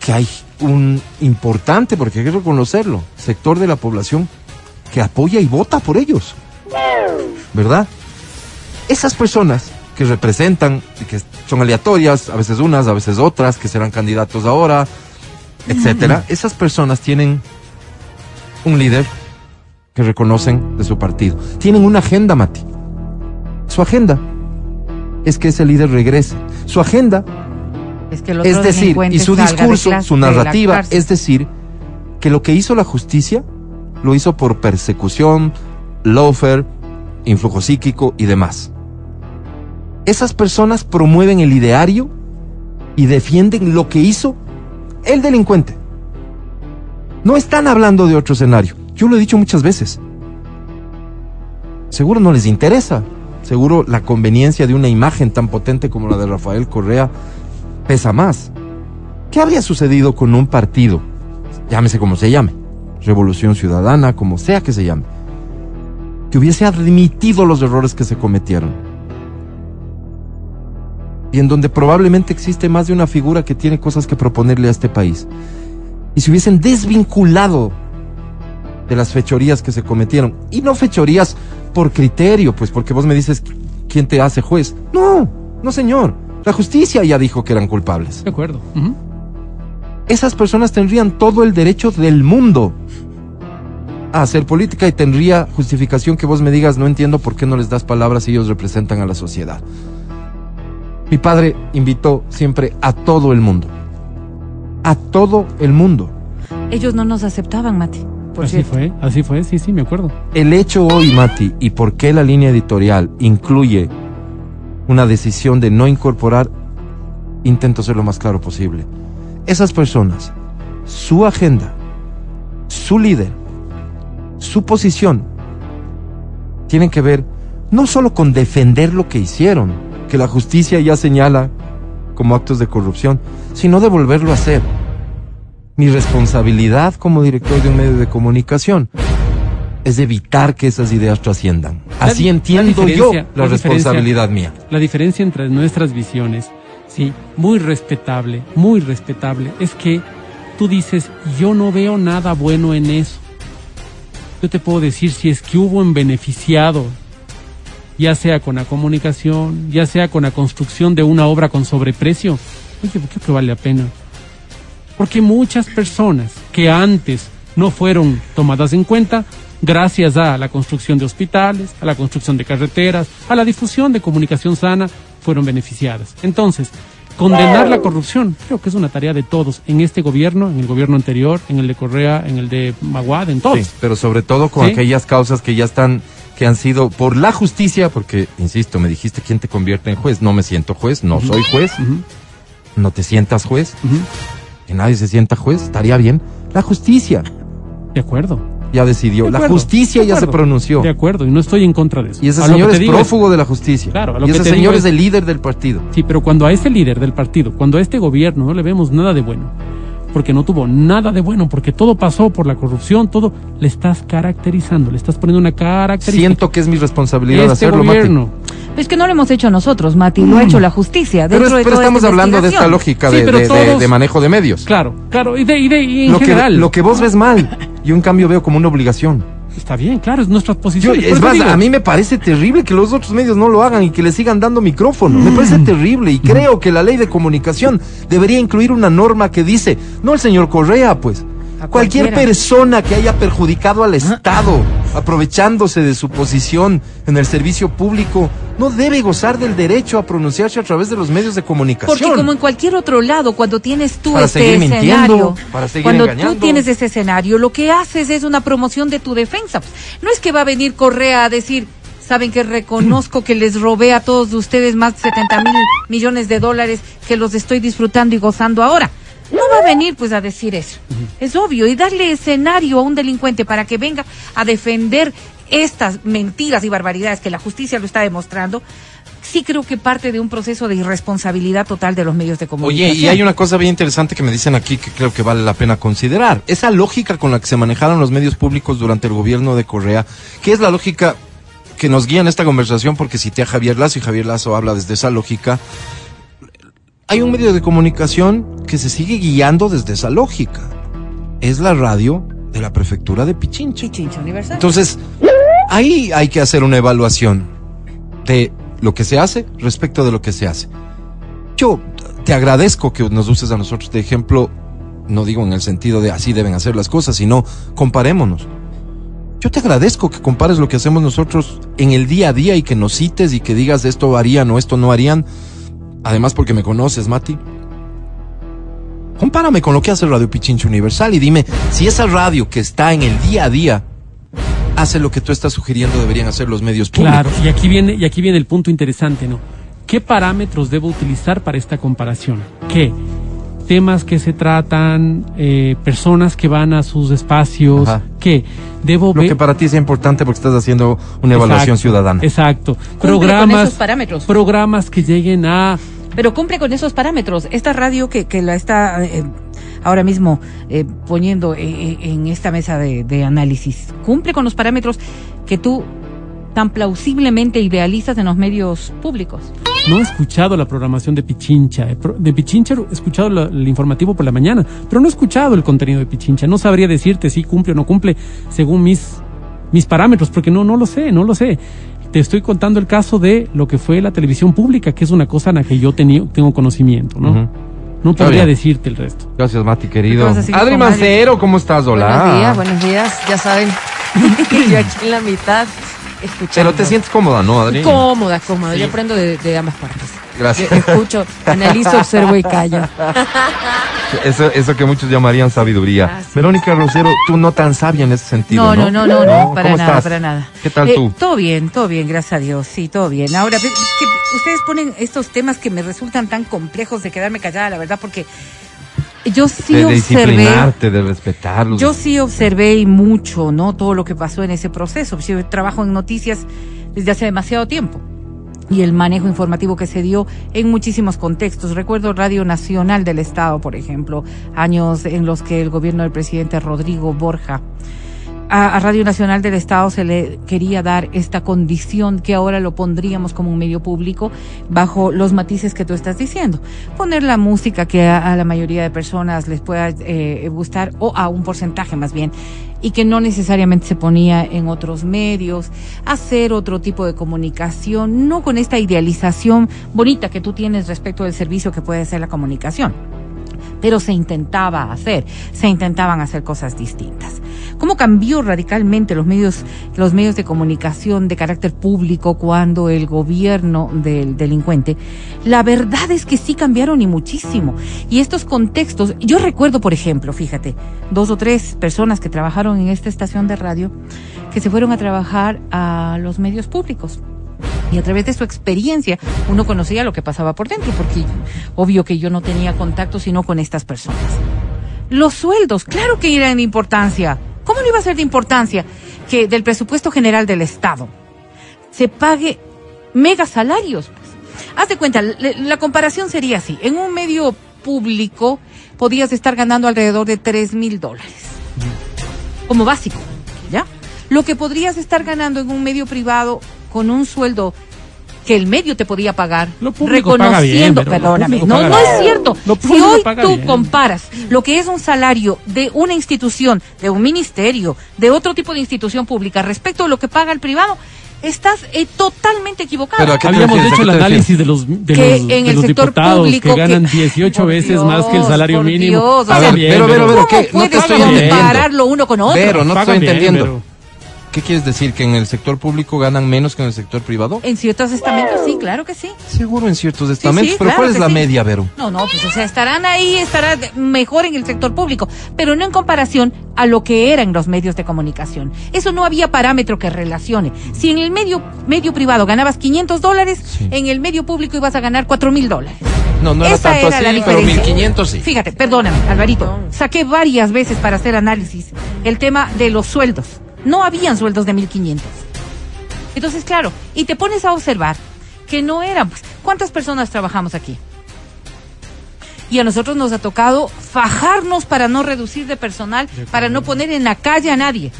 Que hay un importante, porque hay que reconocerlo, sector de la población que apoya y vota por ellos, ¿verdad? Esas personas que representan, y que son aleatorias, a veces unas, a veces otras, que serán candidatos ahora, etcétera, esas personas tienen un líder que reconocen de su partido. Tienen una agenda, Mati. Su agenda es que ese líder regrese. Su agenda Es, que el es decir, y su discurso, clase- su narrativa, es decir, que lo que hizo la justicia lo hizo por persecución, lawfare, influjo psíquico y demás. Esas personas promueven el ideario y defienden lo que hizo el delincuente. No están hablando de otro escenario. Yo lo he dicho muchas veces. Seguro no les interesa. Seguro la conveniencia de una imagen tan potente como la de Rafael Correa pesa más. ¿Qué habría sucedido con un partido? Llámese como se llame. Revolución Ciudadana, como sea que se llame. Que hubiese admitido los errores que se cometieron. Y en donde probablemente existe más de una figura que tiene cosas que proponerle a este país. Y se hubiesen desvinculado de las fechorías que se cometieron. Y no fechorías por criterio, pues porque vos me dices quién te hace juez. No, no señor. La justicia ya dijo que eran culpables. De acuerdo. Esas personas tendrían todo el derecho del mundo a hacer política y tendría justificación que vos me digas, no entiendo por qué no les das palabras si ellos representan a la sociedad. Mi padre invitó siempre a todo el mundo. A todo el mundo. Ellos no nos aceptaban, Mati. Por Así cierto. fue, así fue, sí, sí, me acuerdo. El hecho hoy, Mati, y por qué la línea editorial incluye una decisión de no incorporar, intento ser lo más claro posible. Esas personas, su agenda, su líder, su posición, tienen que ver no solo con defender lo que hicieron, que la justicia ya señala como actos de corrupción, sino de volverlo a hacer. Mi responsabilidad como director de un medio de comunicación es evitar que esas ideas trasciendan. Así di- la entiendo yo la responsabilidad mía. La diferencia entre nuestras visiones, sí, muy respetable, muy respetable, es que tú dices, yo no veo nada bueno en eso. Yo te puedo decir si es que hubo en beneficiado, ya sea con la comunicación, ya sea con la construcción de una obra con sobreprecio. Oye, ¿por qué que vale la pena? Porque muchas personas que antes no fueron tomadas en cuenta, gracias a la construcción de hospitales, a la construcción de carreteras, a la difusión de comunicación sana, fueron beneficiadas. Entonces, condenar la corrupción creo que es una tarea de todos, en este gobierno, en el gobierno anterior, en el de Correa, en el de Maguad, en todos. Sí, pero sobre todo con Sí. aquellas causas que ya están, que han sido por la justicia, porque, insisto, me dijiste quién te convierte en juez. No me siento juez, no soy juez. No te sientas juez. Que nadie se sienta juez, estaría bien. La justicia De acuerdo. ya decidió. De La justicia ya se pronunció. De acuerdo, y no estoy en contra de eso. Y ese A señor es prófugo de la justicia. Claro, a lo y que ese digo señor es- es el líder del partido. Sí, pero cuando a ese líder del partido, cuando a este gobierno no le vemos nada de bueno, porque no tuvo nada de bueno, porque todo pasó por la corrupción, todo, le estás caracterizando, le estás poniendo una característica. Siento que es mi responsabilidad este hacerlo, Mati. Gobierno. Es que no lo hemos hecho nosotros, Mati, lo ha hecho la justicia. Pero, Dentro de pero toda estamos esta hablando de esta lógica Sí, de, pero de- de- todos- de manejo de medios. Claro, claro, y de, y de- y en lo, que, general. lo que vos ves mal, yo en cambio veo como una obligación. Está bien, claro, es nuestra posición. Es más, digo, a mí me parece terrible que los otros medios no lo hagan y que le sigan dando micrófono. Me Mm. parece terrible y creo que la ley de comunicación debería incluir una norma que dice, no el señor Correa, pues, A cualquier cualquiera. persona que haya perjudicado al Estado, aprovechándose de su posición en el servicio público, no debe gozar del derecho a pronunciarse a través de los medios de comunicación. Porque como en cualquier otro lado, cuando tienes tú Para este seguir mintiendo, escenario, para seguir cuando engañando. tú tienes ese escenario, lo que haces es una promoción de tu defensa. Pues, No es que va a venir Correa a decir, saben que reconozco que les robé a todos ustedes más de 70 mil millones de dólares que los estoy disfrutando y gozando ahora. No va a venir pues a decir eso. Es obvio. Y darle escenario a un delincuente para que venga a defender estas mentiras y barbaridades que la justicia lo está demostrando, sí creo que parte de un proceso de irresponsabilidad total de los medios de comunicación. Oye, y hay una cosa bien interesante que me dicen aquí que creo que vale la pena considerar. Esa lógica con la que se manejaron los medios públicos durante el gobierno de Correa, que es la lógica que nos guía en esta conversación, porque cité a Javier Lazo y Javier Lazo habla desde esa lógica. Hay un medio de comunicación que se sigue guiando desde esa lógica. Es la radio de la prefectura de Pichincha. Pichincha Universal. Entonces, ahí hay que hacer una evaluación de lo que se hace respecto de lo que se hace. Yo te agradezco que nos uses a nosotros de ejemplo, no digo en el sentido de así deben hacer las cosas, sino comparémonos. Yo te agradezco que compares lo que hacemos nosotros en el día a día y que nos cites y que digas esto harían o esto no harían. Además porque me conoces, Mati. Compárame con lo que hace Radio Pichincha Universal y dime si esa radio que está en el día a día hace lo que tú estás sugiriendo deberían hacer los medios públicos. Claro, y aquí viene, y aquí viene el punto interesante, ¿no? ¿Qué parámetros debo utilizar para esta comparación? ¿Qué? Temas que se tratan, eh, personas que van a sus espacios, Ajá. ¿qué? Debo Lo ver. que para ti sea importante porque estás haciendo una evaluación Exacto, ciudadana. Exacto. con Programas, esos parámetros. programas que lleguen a Pero cumple con esos parámetros. Esta radio que, que la está eh, ahora mismo eh, poniendo eh, eh, en esta mesa de, de análisis, cumple con los parámetros que tú tan plausiblemente idealizas en los medios públicos. No he escuchado la programación de Pichincha. Eh, De Pichincha he escuchado la- el informativo por la mañana, pero no he escuchado el contenido de Pichincha. No sabría decirte si cumple o no cumple según mis, mis parámetros, porque no, no lo sé, no lo sé. Te estoy contando el caso de lo que fue la televisión pública, que es una cosa en la que yo tení- tengo conocimiento, ¿no? No Está podría bien. decirte el resto. Gracias, Mati, querido. ¿Qué vas a seguir Adri? Mancero, ¿cómo estás? Hola. Buenos días, buenos días. Ya saben, yo aquí en la mitad escuchando. Pero te sientes cómoda, ¿no, Adri? cómoda, cómoda. Yo aprendo de, de ambas partes. Gracias. Escucho, analizo, observo y callo. Eso, eso que muchos llamarían sabiduría. Gracias. Verónica Rosero, tú no tan sabia en ese sentido. No, No, no, no, no, no, para ¿Cómo nada, estás? para nada. ¿Qué tal Eh, tú? Todo bien, todo bien, gracias a Dios, sí, todo bien. Ahora, que ustedes ponen estos temas que me resultan tan complejos de quedarme callada, la verdad, porque yo sí de observé, disciplinarte, de respetarlos. yo sí observé y mucho, ¿no? Todo lo que pasó en ese proceso. Yo trabajo en noticias desde hace demasiado tiempo. Y el manejo informativo que se dio en muchísimos contextos. Recuerdo Radio Nacional del Estado, por ejemplo, años en los que el gobierno del presidente Rodrigo Borja a, Radio Nacional del Estado se le quería dar esta condición que ahora lo pondríamos como un medio público bajo los matices que tú estás diciendo. Poner la música que a, a la mayoría de personas les pueda eh, gustar o a un porcentaje más bien y que no necesariamente se ponía en otros medios, hacer otro tipo de comunicación, no con esta idealización bonita que tú tienes respecto del servicio que puede ser la comunicación pero se intentaba hacer, se intentaban hacer cosas distintas. ¿Cómo cambió radicalmente los medios, los medios de comunicación de carácter público cuando el gobierno del delincuente? La verdad es que sí cambiaron y muchísimo. Y estos contextos, yo recuerdo, por ejemplo, fíjate, dos o tres personas que trabajaron en esta estación de radio que se fueron a trabajar a los medios públicos y a través de su experiencia uno conocía lo que pasaba por dentro, porque obvio que yo no tenía contacto sino con estas personas. Los sueldos, claro que eran de importancia. ¿Cómo no iba a ser de importancia que del presupuesto general del Estado se pague mega salarios? Pues? Haz de cuenta, la comparación sería así. En un medio público podías estar ganando alrededor de tres mil dólares como básico, ¿ya? Lo que podrías estar ganando en un medio privado con un sueldo que el medio te podía pagar, Lo público paga bien, reconociendo, pero lo perdóname, no, paga no bien. es cierto. Lo Si hoy paga tú bien. comparas lo que es un salario de una institución, de un ministerio, de otro tipo de institución pública respecto a lo que paga el privado, estás eh, totalmente equivocado. Pero ¿a qué te Habíamos hecho ¿A el análisis de los, de Que los, en de el los sector diputados público que ganan que- 18 Por veces más que el salario mínimo. Dios, o sea, bien, pero, pero, pero, ¿Cómo ¿qué? No te puedes compararlo uno con otro? Pero no estoy bien, entendiendo. pero- ¿Qué quieres decir? ¿Que en el sector público ganan menos que en el sector privado? En ciertos estamentos sí, claro que sí. Seguro en ciertos estamentos, sí, pero claro ¿cuál es la sí. media, Vero? No, no, pues o sea, estarán ahí, estará mejor en el sector público, pero no en comparación a lo que eran los medios de comunicación. Eso no había parámetro que relacione. Si en el medio, medio privado ganabas 500 dólares, en el medio público ibas a ganar 4 mil dólares. No, no era tanto era así, la pero diferencia. 1500 sí. Fíjate, perdóname, Alvarito. Saqué varias veces para hacer análisis el tema de los sueldos. No habían sueldos de 1500. Entonces, claro, y te pones a observar que no eran, pues, ¿cuántas personas trabajamos aquí? Y a nosotros nos ha tocado fajarnos para no reducir de personal, para no poner en la calle a nadie.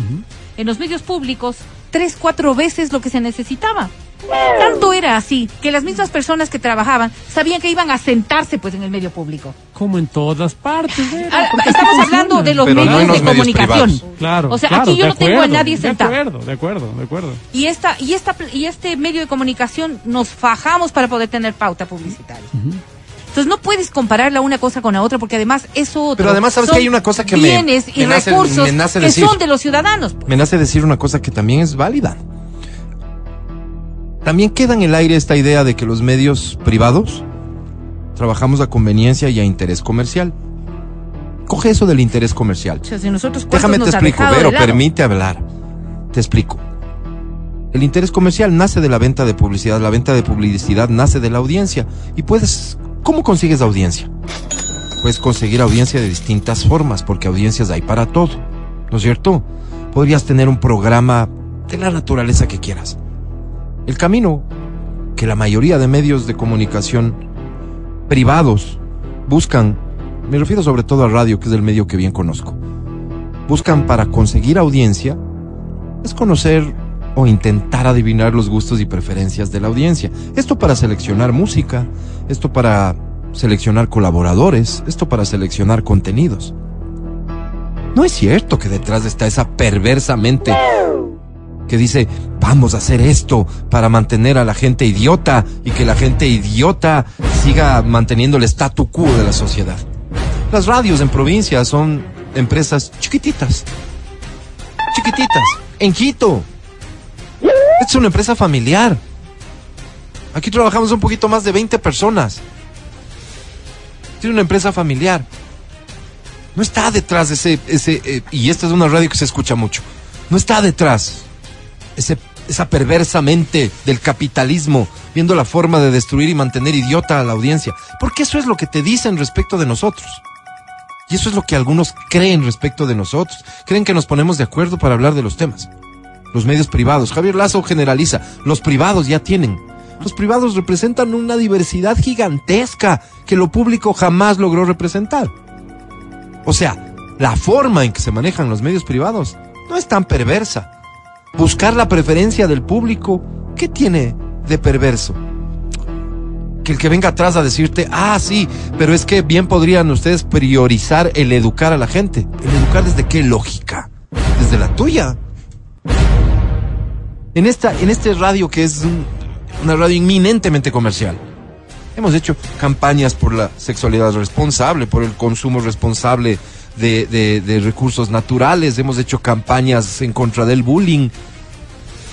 En los medios públicos, tres, cuatro veces lo que se necesitaba. Tanto era así que las mismas personas que trabajaban sabían que iban a sentarse pues en el medio público. Como en todas partes. Ah, así Estamos hablando de los no medios los de medios comunicación. privados. Claro. O sea, claro, aquí yo no tengo a nadie sentado. De acuerdo, de acuerdo, de acuerdo. Y esta y esta y este medio de comunicación nos fajamos para poder tener pauta publicitaria. Entonces no puedes comparar la una cosa con la otra porque además eso otro. Pero además, ¿sabes son que hay una cosa que me- bienes y me nace- recursos me nace que decir? son de los ciudadanos. Me nace decir una cosa que también es válida. También queda en el aire esta idea de que los medios privados trabajamos a conveniencia y a interés comercial. Coge eso del interés comercial. O sea, si nosotros Déjame te explico, pero permite hablar. Te explico. El interés comercial nace de la venta de publicidad, la venta de publicidad nace de la audiencia. Y puedes, ¿cómo consigues audiencia? Puedes conseguir audiencia de distintas formas, porque audiencias hay para todo, ¿no es cierto? Podrías tener un programa de la naturaleza que quieras. El camino que la mayoría de medios de comunicación privados buscan, me refiero sobre todo a radio, que es el medio que bien conozco, buscan para conseguir audiencia es conocer o intentar adivinar los gustos y preferencias de la audiencia. Esto para seleccionar música, esto para seleccionar colaboradores, esto para seleccionar contenidos. No es cierto que detrás está esa perversa mente que dice, vamos a hacer esto para mantener a la gente idiota y que la gente idiota siga manteniendo el statu quo de la sociedad. Las radios en provincia son empresas chiquititas. Chiquititas. En Quito. Es una empresa familiar. Aquí trabajamos un poquito más de 20 personas. Tiene una empresa familiar. No está detrás de ese, ese eh, y esta es una radio que se escucha mucho. No está detrás esa perversa mente del capitalismo, viendo la forma de destruir y mantener idiota a la audiencia. Porque eso es lo que te dicen respecto de nosotros. Y eso es lo que algunos creen respecto de nosotros. Creen que nos ponemos de acuerdo para hablar de los temas. Los medios privados. Javier Lazo generaliza. Los privados ya tienen. Los privados representan una diversidad gigantesca que lo público jamás logró representar. O sea, la forma en que se manejan los medios privados no es tan perversa. Buscar la preferencia del público, ¿qué tiene de perverso? Que el que venga atrás a decirte, ah, sí, pero es que bien podrían ustedes priorizar el educar a la gente. ¿El educar desde qué lógica? Desde la tuya. En esta, en este radio que es un- una radio inminentemente comercial. Hemos hecho campañas por la sexualidad responsable, por el consumo responsable de, de- de recursos naturales, hemos hecho campañas en contra del bullying,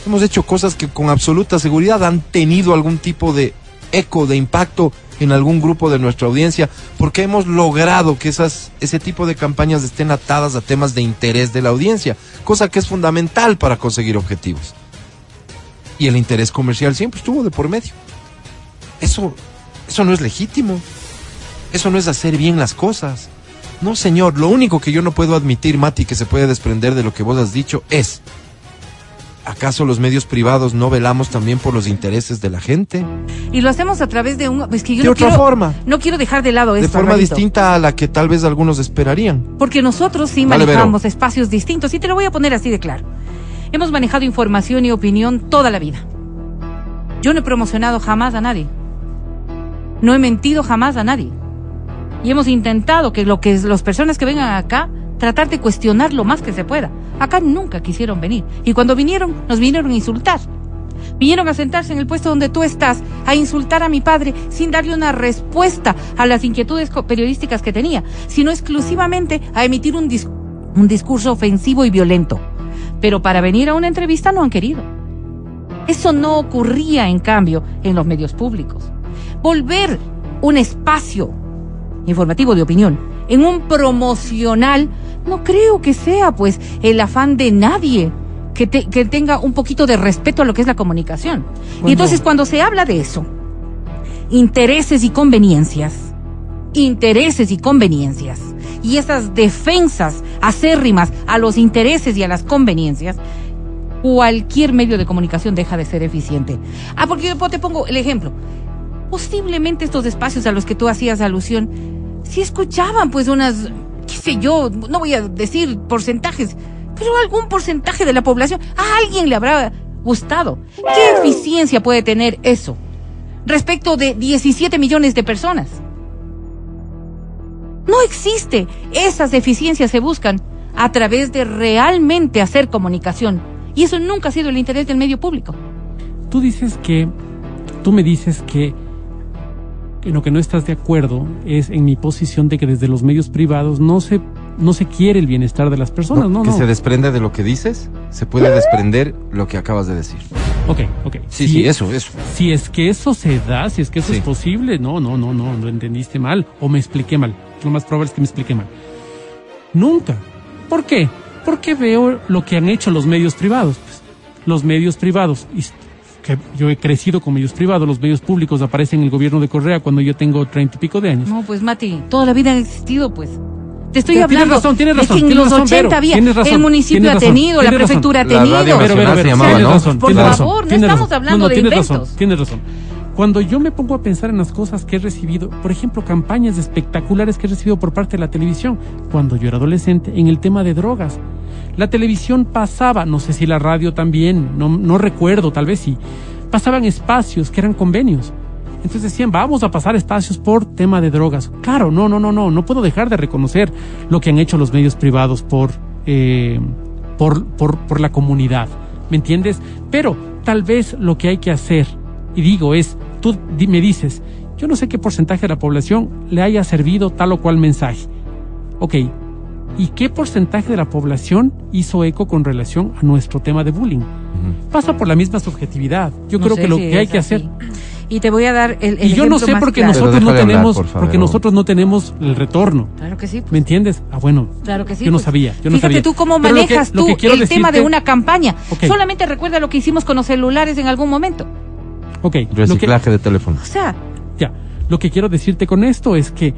hemos hecho cosas que con absoluta seguridad han tenido algún tipo de eco, de impacto en algún grupo de nuestra audiencia, porque hemos logrado que esas, ese tipo de campañas estén atadas a temas de interés de la audiencia, cosa que es fundamental para conseguir objetivos. Y el interés comercial siempre estuvo de por medio. Eso, eso no es legítimo. Eso no es hacer bien las cosas. No, señor, lo único que yo no puedo admitir, Mati, que se puede desprender de lo que vos has dicho es, ¿acaso los medios privados no velamos también por los intereses de la gente? Y lo hacemos a través de un... Es que yo De no otra quiero, forma. No quiero dejar de lado esto. de forma distinta a la que tal vez algunos esperarían. Porque nosotros sí Dale, manejamos espacios distintos. Y te lo voy a poner así de claro. Hemos manejado información y opinión toda la vida. Yo no he promocionado jamás a nadie. No he mentido jamás a nadie. Y hemos intentado que lo que las personas que vengan acá tratar de cuestionar lo más que se pueda. Acá nunca quisieron venir. Y cuando vinieron, nos vinieron a insultar. Vinieron a sentarse en el puesto donde tú estás, a insultar a mi padre sin darle una respuesta a las inquietudes periodísticas que tenía, sino exclusivamente a emitir un, un discurso ofensivo y violento. Pero para venir a una entrevista no han querido. Eso no ocurría, en cambio, en los medios públicos. Volver un espacio informativo de opinión en un promocional no creo que sea, pues, el afán de nadie que, te- que tenga un poquito de respeto a lo que es la comunicación. Y entonces, cuando se habla de eso, intereses y conveniencias, intereses y conveniencias, y esas defensas acérrimas a los intereses y a las conveniencias, cualquier medio de comunicación deja de ser eficiente. Ah, porque yo te pongo el ejemplo. Posiblemente estos espacios a los que tú hacías alusión, si escuchaban pues unas, qué sé yo, no voy a decir porcentajes, pero algún porcentaje de la población, a alguien le habrá gustado. ¿Qué eficiencia puede tener eso respecto de 17 millones de personas? No existe. Esas eficiencias se buscan a través de realmente hacer comunicación. Y eso nunca ha sido el interés del medio público. Tú dices que, tú me dices que en lo que no estás de acuerdo es en mi posición de que desde los medios privados no se, no se quiere el bienestar de las personas, no, que no. se desprende de lo que dices, se puede desprender lo que acabas de decir. Ok, ok. Sí, Si- sí, eso, eso. Si es que eso se da, si es que eso Sí. es posible, no, no, no, no, lo entendiste mal o me expliqué mal. Lo más probable es que me expliqué mal. Nunca. ¿Por qué? Porque veo lo que han hecho los medios privados. Pues, los medios privados, que yo he crecido con medios privados, los medios públicos aparecen en el gobierno de Correa cuando yo tengo treinta y pico de años. No, pues Mati, toda la vida han existido, pues. Te estoy Tienes hablando razón, tienes razón, que en tienes los razón, 80 Vero, había, tienes razón, el municipio tienes ha tenido, la tienes razón. prefectura ha La tenido. radio Pero, pero, pero, se llamaba, tienes ¿no? razón, Por tienes favor, razón, no tienes estamos hablando de tienes inventos. razón, tienes razón. Cuando yo me pongo a pensar en las cosas que he recibido, por ejemplo, campañas espectaculares que he recibido por parte de la televisión, cuando yo era adolescente, en el tema de drogas. La televisión pasaba, no sé si la radio también, no, no recuerdo, tal vez sí, pasaban espacios que eran convenios. Entonces decían, vamos a pasar espacios por tema de drogas. Claro, no, no, no, no, no puedo dejar de reconocer lo que han hecho los medios privados por, eh, por, por, por la comunidad. ¿Me entiendes? Pero tal vez lo que hay que hacer, y digo, es, tú me dices, yo no sé qué porcentaje de la población le haya servido tal o cual mensaje. Ok, ¿y qué porcentaje de la población hizo eco con relación a nuestro tema de bullying? Pasa por la misma subjetividad. Yo No creo que lo si que hay que así. hacer... Y te voy a dar el, el Y yo no sé porque claro. Nosotros no hablar, tenemos, por porque nosotros no tenemos el retorno. Claro que sí. pues. ¿Me entiendes? Ah, bueno. Claro que sí. Yo no pues. sabía, yo no Fíjate sabía. tú cómo Pero lo que- manejas lo tú el tema de una campaña. Solamente recuerda lo que hicimos con los celulares en algún momento. Ok. que- Reciclaje de teléfono. O sea, ya. Lo que quiero decirte con esto es que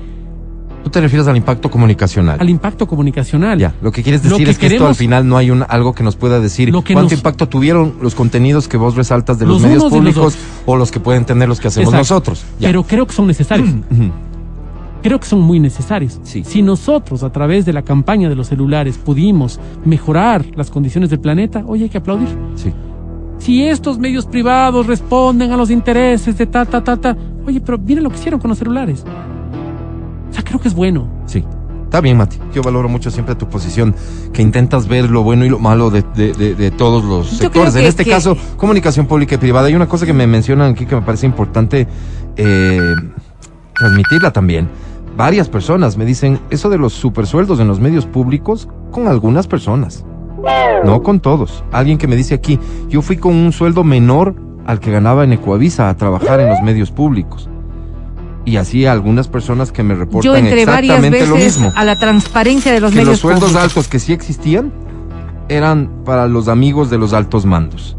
Tú te refieres al impacto comunicacional. al impacto comunicacional. Ya, lo que quieres decir que es que esto al final no hay un, algo que nos pueda decir Lo que cuánto nos- impacto tuvieron los contenidos que vos resaltas de los, Los medios los públicos o los que pueden tener los que hacemos Exacto. nosotros. Ya. Pero creo que son necesarios. Creo que son muy necesarios. Sí. Si nosotros, a través de la campaña de los celulares, pudimos mejorar las condiciones del planeta, oye, hay que aplaudir. Sí. Si estos medios privados responden a los intereses de ta, ta, ta, ta, oye, pero miren lo que hicieron con los celulares. O sea, creo que es bueno. Sí. Está bien, Mati. Yo valoro mucho siempre tu posición, que intentas ver lo bueno y lo malo de, de- de- de todos los Yo sectores. En este que- caso, comunicación pública y privada. Hay una cosa que me mencionan aquí que me parece importante eh, transmitirla también. Varias personas me dicen eso de los supersueldos en los medios públicos con algunas personas. No con todos. Alguien que me dice aquí, yo fui con un sueldo menor al que ganaba en Ecuavisa a trabajar en los medios públicos. Y así algunas personas que me reportan yo entré varias exactamente lo veces mismo. a la transparencia de los que medios los sueldos públicos. altos que sí existían eran para los amigos de los altos mandos.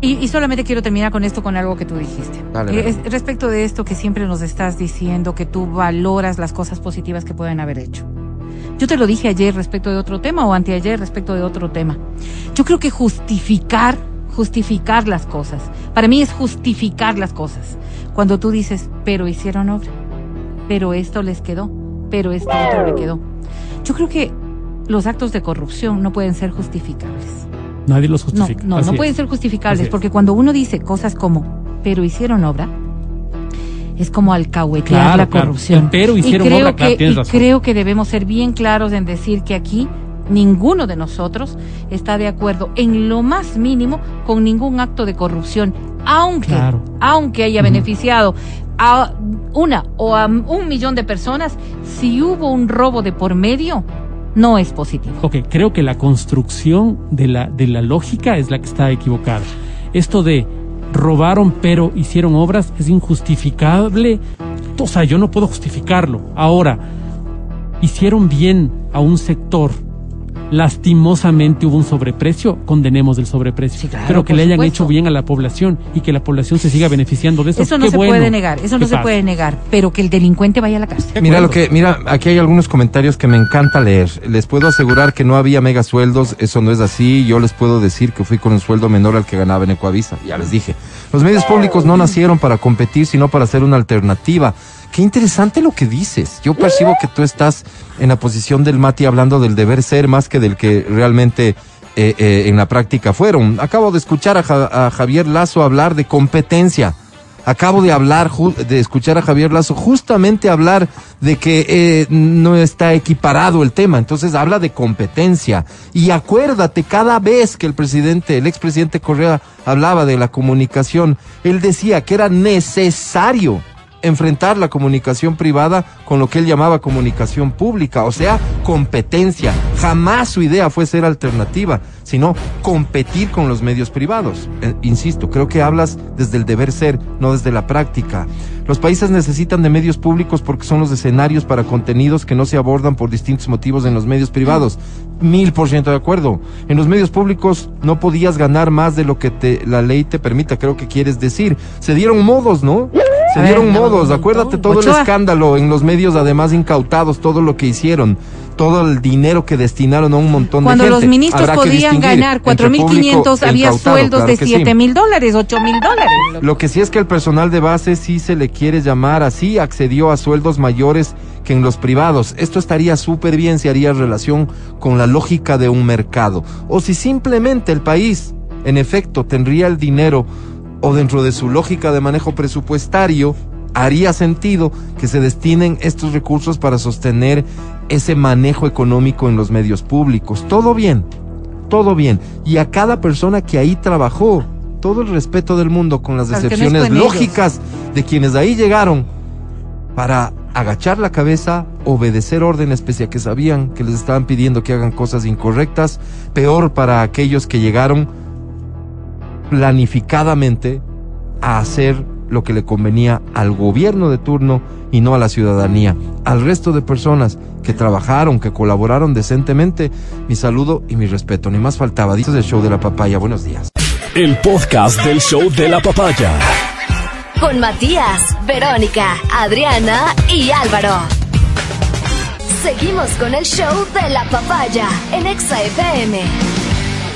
Y, y solamente quiero terminar con esto, con algo que tú dijiste. Eh, dale. es- respecto de esto que siempre nos estás diciendo, que tú valoras las cosas positivas que pueden haber hecho. Yo te lo dije ayer respecto de otro tema o anteayer respecto de otro tema. Yo creo que justificar, justificar las cosas. Para mí es justificar las cosas. Cuando tú dices, pero hicieron obra, pero esto les quedó, pero esto otro le quedó. Yo creo que los actos de corrupción no pueden ser justificables. Nadie los No, justifica. no, no es. pueden ser justificables, Así es. porque cuando uno dice cosas como, pero hicieron obra, es como alcahuetear Claro, la corrupción. Pero hicieron y creo obra, que, y razón. creo que debemos ser bien claros en decir que aquí ninguno de nosotros está de acuerdo en lo más mínimo con ningún acto de corrupción, aunque, aunque haya beneficiado a una o a un millón de personas, si hubo un robo de por medio, no es positivo. Ok, creo que la construcción de la, de la lógica es la que está equivocada. Esto de robaron pero hicieron obras es injustificable. O sea, yo no puedo justificarlo. Ahora, hicieron bien a un sector. Lastimosamente hubo un sobreprecio, condenemos el sobreprecio. Sí, claro, pero que le hayan supuesto. hecho bien a la población y que la población se siga beneficiando de eso. Eso no qué se bueno. puede negar, eso no se puede negar, pero que el delincuente vaya a la cárcel. Mira lo que, mira, aquí hay algunos comentarios que me encanta leer. Les puedo asegurar que no había mega sueldos, eso no es así. Yo les puedo decir que fui con un sueldo menor al que ganaba en Ecuavisa, ya les dije. Los medios públicos no nacieron para competir, sino para ser una alternativa. Qué interesante lo que dices. Yo percibo que tú estás en la posición del Mati hablando del deber ser más que del que realmente eh, eh, en la práctica fueron. Acabo de escuchar a, Ja- a Javier Lazo hablar de competencia. Acabo de hablar, de escuchar a Javier Lazo justamente hablar de que eh, no está equiparado el tema. Entonces habla de competencia. Y acuérdate, cada vez que el presidente, el expresidente Correa hablaba de la comunicación, él decía que era necesario enfrentar la comunicación privada con lo que él llamaba comunicación pública, o sea, competencia. Jamás su idea fue ser alternativa, sino competir con los medios privados. Eh, insisto, creo que hablas desde el deber ser, no desde la práctica. Los países necesitan de medios públicos porque son los escenarios para contenidos que no se abordan por distintos motivos en los medios privados. Mil por ciento de acuerdo. En los medios públicos no podías ganar más de lo que la ley te permita, creo que quieres decir. Se dieron modos, ¿no? Se ver, dieron no, modos, acuérdate todo el escándalo en los medios, además incautados, todo lo que hicieron, todo el dinero que destinaron a un montón Cuando de gente. los ministros Habrá podían ganar entre 4.500, público e había sueldos claro de que sí. 7 mil dólares, 8 mil dólares. Lo que sí es que el personal de base, si se le quiere llamar así, accedió a sueldos mayores que en los privados. Esto estaría súper bien si haría relación con la lógica de un mercado. O si simplemente el país, en efecto, tendría el dinero o dentro de su lógica de manejo presupuestario, haría sentido que se destinen estos recursos para sostener ese manejo económico en los medios públicos. Todo bien, todo bien. Y a cada persona que ahí trabajó, todo el respeto del mundo con las excepciones lógicas de quienes ahí llegaron para agachar la cabeza, obedecer órdenes pese a que sabían que les estaban pidiendo que hagan cosas incorrectas, peor para aquellos que llegaron planificadamente a hacer lo que le convenía al gobierno de turno y no a la ciudadanía. Al resto de personas que trabajaron, que colaboraron decentemente, mi saludo y mi respeto. Ni más faltaba. Dices el show de la papaya. Buenos días. El podcast del show de la papaya. Con Matías, Verónica, Adriana y Álvaro. Seguimos con el show de la papaya en Exa FM.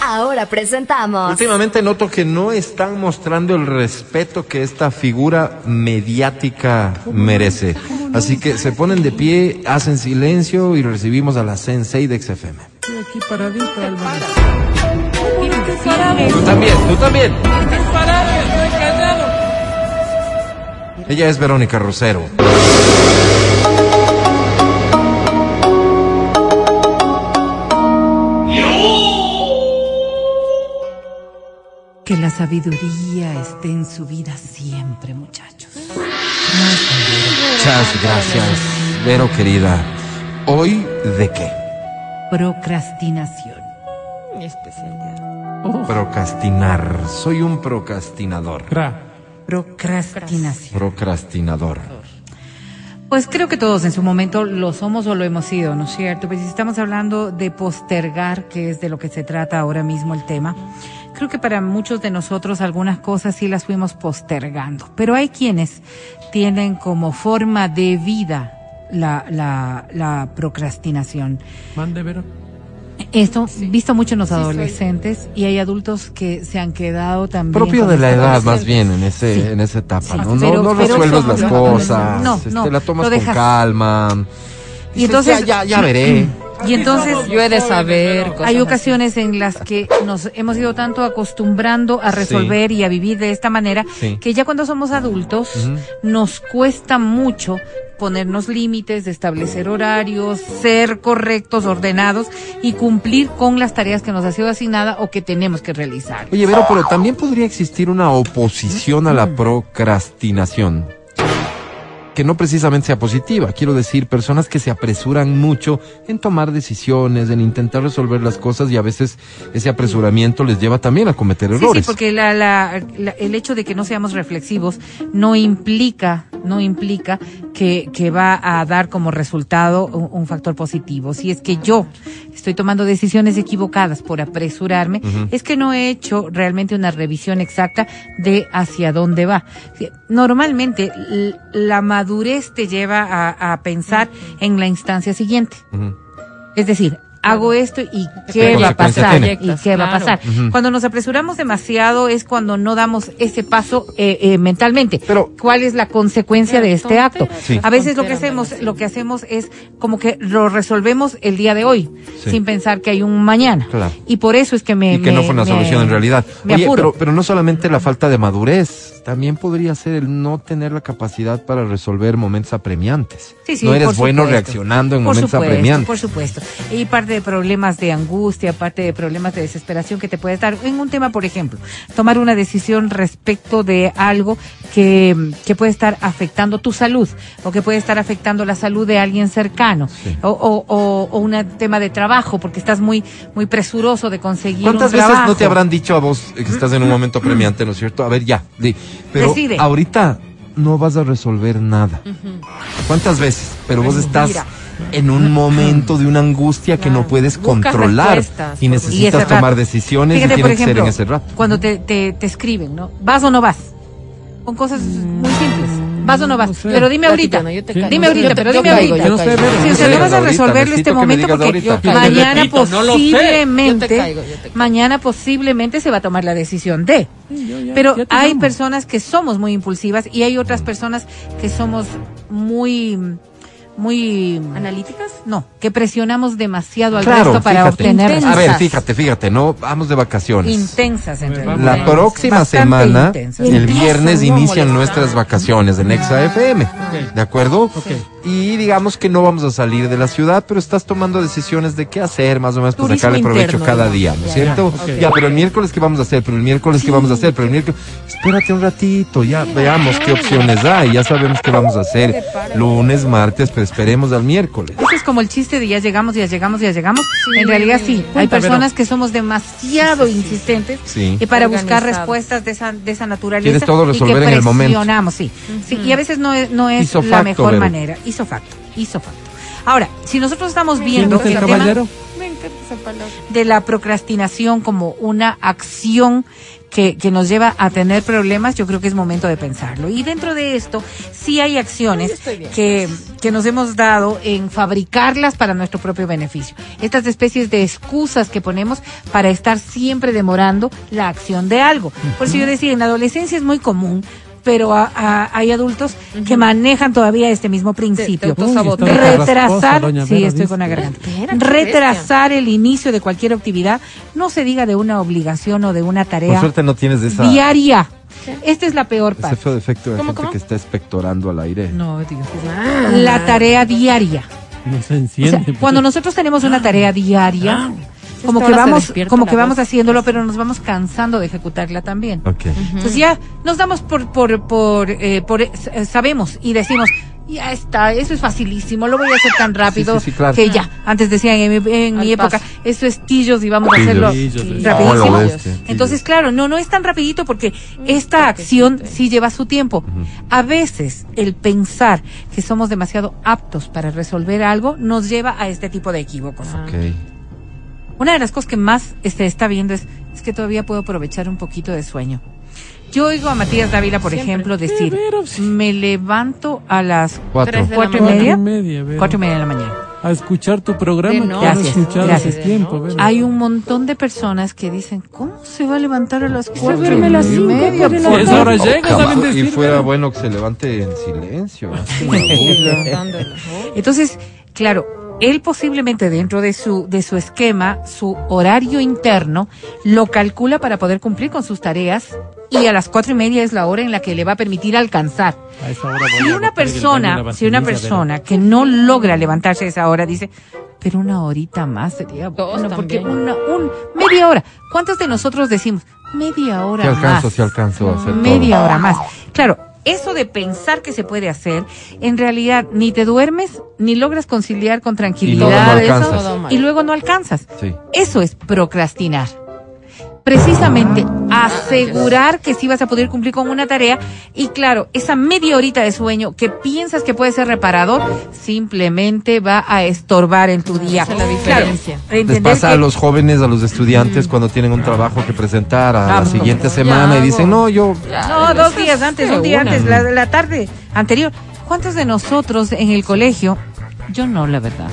Ahora presentamos. Últimamente noto que no están mostrando el respeto que esta figura mediática merece. Así que se ponen de pie, hacen silencio y recibimos a la Sensei de XFM. Estoy aquí paradito, Álvaro. Tú también, tú también. Ella es Verónica Rosero. Que la sabiduría esté en su vida siempre, muchachos. Muchas gracias, Vero querida. ¿Hoy de qué? Procrastinación. Procrastinar. Soy un procrastinador. Cra. Procrastinación. Procrastinador. Pues creo que todos en su momento lo somos o lo hemos sido, ¿no es cierto? Pues si estamos hablando de postergar, que es de lo que se trata ahora mismo el tema, creo que para muchos de nosotros algunas cosas sí las fuimos postergando, pero hay quienes tienen como forma de vida la, la, la procrastinación. Mande, Vero. Esto visto mucho en los adolescentes y hay adultos que se han quedado también Propio de la edad, más bien, en ese, Sí. en esa etapa, Sí, ¿no? No, pero- no pero resuelves las cosas, no, este, no, la tomas con dejas. calma. Y entonces- ya, ya, ya veré. Y entonces Yo he de saber. cosas Hay así. ocasiones en las que nos hemos ido tanto acostumbrando a resolver y a vivir de esta manera Sí. que ya cuando somos adultos nos cuesta mucho ponernos límites, establecer horarios, ser correctos, ordenados y cumplir con las tareas que nos ha sido asignada o que tenemos que realizar. Oye, Vero, pero también podría existir una oposición a la procrastinación. Que no precisamente sea positiva. Quiero decir, personas que se apresuran mucho en tomar decisiones, en intentar resolver las cosas y a veces ese apresuramiento les lleva también a cometer Sí, sí, errores. porque la, la- la- el hecho de que no seamos reflexivos no implica, no implica que, que va a dar como resultado un, un factor positivo. Si es que yo estoy tomando decisiones equivocadas por apresurarme, es que no he hecho realmente una revisión exacta de hacia dónde va. Normalmente la madurez te lleva a, a pensar en la instancia siguiente. Es decir, hago esto y ¿Qué qué va a pasar tiene? y qué va a pasar. Cuando nos apresuramos demasiado es cuando no damos ese paso eh, eh, mentalmente. Pero- ¿cuál es la consecuencia de este acto? Sí. A veces lo que hacemos, lo que hacemos es como que lo resolvemos el día de hoy, Sí. sin pensar que hay un mañana. Claro. Y por eso es que me y que me- no fue una me- solución en realidad. Me Oye, pero, pero no solamente la falta de madurez, también podría ser el no tener la capacidad para resolver momentos apremiantes. Sí, sí, no eres por bueno supuesto. reaccionando en por momentos supuesto, apremiantes. Por supuesto. Y parte de problemas de angustia, parte de problemas de desesperación que te puedes dar. En un tema, por ejemplo, tomar una decisión respecto de algo que, que puede estar afectando tu salud o que puede estar afectando la salud de alguien cercano Sí. o, o, o- o un tema de trabajo porque estás muy, muy presuroso de conseguir ¿Cuántas un veces trabajo. no te habrán dicho a vos que estás en un momento apremiante, ¿no es cierto? A ver, ya. di. Pero Decide. ahorita no vas a resolver nada. ¿Cuántas veces? Pero vos estás Mira. En un momento de una angustia que no puedes Buscas controlar y necesitas rato. tomar decisiones Fíjate, y por tiene que ser en ese rato. Cuando te, te, te escriben, ¿no? ¿Vas o no vas? Con cosas muy simples. ¿Vas o no vas? no sé. Pero dime ahorita. Yo te. Dime Yo ahorita, te- pero dime caigo, ahorita. yo caigo. Si usted no vas a resolverlo este momento porque. Yo mañana Repito, posiblemente, Yo te caigo, yo te caigo. mañana posiblemente se va a tomar la decisión de. Sí, yo ya- Pero ya hay personas que somos muy impulsivas y hay otras personas que somos muy, muy ¿Analíticas? no, que presionamos demasiado al Claro, resto para fíjate. obtener Intensas. A ver, fíjate, fíjate, no vamos de vacaciones. intensas en realidad. La próxima Bastante semana, intensas. el viernes, no inician molestar. nuestras vacaciones en Exa FM. ¿De acuerdo? Ok. Y digamos que no vamos a salir de la ciudad, pero estás tomando decisiones de qué hacer, más o menos, para sacarle provecho interno, cada ¿no? día, ¿no es cierto? ya, pero el miércoles qué vamos a hacer, pero el miércoles qué vamos a hacer, pero el miércoles, espérate un ratito, ya veamos qué opciones hay, ya sabemos qué vamos a hacer, lunes, martes, pero esperemos al miércoles. Eso es como el chiste de ya llegamos, ya llegamos, ya llegamos. En realidad sí, hay personas que somos demasiado insistentes Sí. y para buscar respuestas de esa, de esa naturaleza. Quieres todo y que resolver en el momento. presionamos, sí. sí. Y a veces no es, no es la mejor manera. Hizo facto, hizo facto. Ahora, si nosotros estamos ¿Quién viendo el tema caballero? Me encanta esa palabra. de la procrastinación como una acción que, que nos lleva a tener problemas, yo creo que es momento de pensarlo. Y dentro de esto, sí hay acciones que, que nos hemos dado en fabricarlas para nuestro propio beneficio. Estas especies de excusas que ponemos para estar siempre demorando la acción de algo. Por eso yo decía, en la adolescencia es muy común. Pero a- a- hay adultos que manejan todavía este mismo principio. te autosaboteas. Uy, Retrasar, doña sí, estoy con la garganta. Retrasar el inicio de cualquier actividad, no se diga de una obligación o de una Por tarea suerte no tienes esa, diaria. Esta es la peor ese parte. feo defecto de ¿Cómo, gente cómo? que está expectorando al aire. No, digo. Ah. La tarea diaria. No se O enciende. sea, cuando nosotros tenemos una tarea diaria, como que vamos, como que vamos haciéndolo, pero nos vamos cansando de ejecutarla también. Ok. Entonces ya nos damos por, por, por, eh, por eh, sabemos y decimos, ya está, eso es facilísimo, lo voy a hacer tan rápido Sí, sí, sí, claro. que ya, antes decían en mi, en mi época, paso. eso es tillos y vamos a hacerlo Tillos, rapidísimo. Bestia, Entonces, claro, no, no es tan rapidito porque esta acción sí lleva su tiempo. A veces el pensar que somos demasiado aptos para resolver algo nos lleva a este tipo de equívocos. Ah. Ok. Una de las cosas que más se está viendo es, es que todavía puedo aprovechar un poquito de sueño. Yo oigo a Matías Dávila, por Siempre. ejemplo, decir, Sí, pero sí. me levanto a las Cuatro. Y media, Cuatro y media, Vera. cuatro y media de la mañana. A escuchar tu programa. No Gracias, gracias. tiempo. Hay un montón de personas que dicen, ¿cómo se va a levantar a las cuatro duerme a y las cinco, media? pero por Sí, esa hora favor?" llega, saben Y fuera bueno que se levante en silencio. Entonces, claro, él posiblemente dentro de su, de su esquema, su horario interno, lo calcula para poder cumplir con sus tareas y a las cuatro y media es la hora en la que le va a permitir alcanzar. A esa hora voy Si a una persona, si una persona que no logra levantarse a esa hora dice, pero una horita más sería bueno, porque una, un, media hora. ¿Cuántos de nosotros decimos media hora Si alcanzo, más? si alcanzo a hacer media todo. hora más. Claro, eso de pensar que se puede hacer, en realidad ni te duermes ni logras conciliar con tranquilidad no eso, y luego no alcanzas. Sí. Eso es procrastinar. Precisamente asegurar que sí vas a poder cumplir con una tarea y claro, esa media horita de sueño que piensas que puede ser reparador, simplemente va a estorbar en tu día. Esa es la Claro, diferencia. Les entender pasa a los jóvenes, a los estudiantes, cuando tienen un trabajo que presentar a Ah, la siguiente semana y dicen, no, yo... No, dos días antes, un día antes, la, la tarde anterior. ¿Cuántos de nosotros en el colegio? Yo no, la verdad.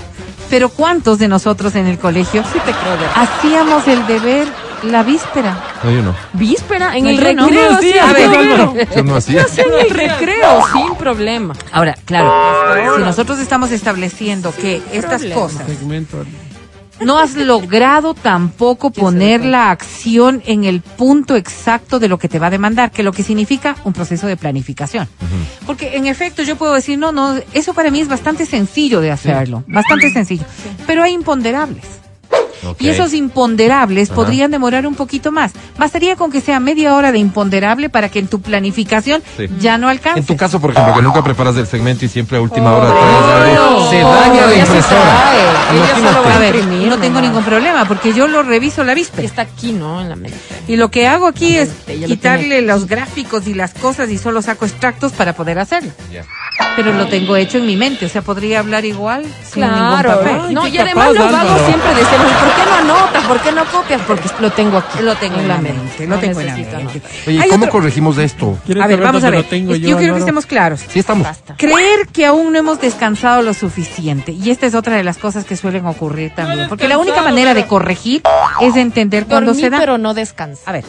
Pero ¿cuántos de nosotros en el colegio Sí te creo, hacíamos el deber la víspera? No, yo no. Víspera, en No, el recreo. No, sí, a ver, Álvaro. Yo no hacía. En el recreo, sin problema. Ahora, claro, si nosotros estamos estableciendo que estas problema. cosas no has logrado tampoco poner la acción en el punto exacto de lo que te va a demandar, que lo que significa un proceso de planificación. Porque en efecto yo puedo decir, no, no, eso para mí es bastante sencillo de hacerlo, bastante sencillo, pero hay imponderables. Y esos imponderables Ajá. podrían demorar un poquito más. Bastaría con que sea media hora de imponderable para que en tu planificación Sí. ya no alcance. En tu caso, por ejemplo, que nunca preparas el segmento y siempre a última hora traes algo, no. se daña la Ella se impresora. a ver, imprimir no tengo ningún problema porque yo lo reviso la Y víspera. está aquí, ¿no? En la mente. Y lo que hago aquí es lo quitarle los gráficos y las cosas y solo saco extractos para poder hacerlo. Ya. Pero lo tengo hecho en mi mente, o sea, podría hablar igual sin ningún Claro. papel. Ay, no, y además capaz, los vagos siempre decimos, ¿por qué no anotas? ¿Por qué no copias? Porque lo tengo aquí. Lo tengo en la mente, lo No tengo en la mente. Oye, ¿cómo otro- corregimos esto? ¿Quieres A ver, vamos a ver. yo, yo quiero que estemos claros. Sí, estamos. Basta. Creer que aún no hemos descansado lo suficiente. Y esta es otra de las cosas que suelen ocurrir también. Porque la única manera de corregir es entender cuándo Dormí, se da. pero no descansa. A ver,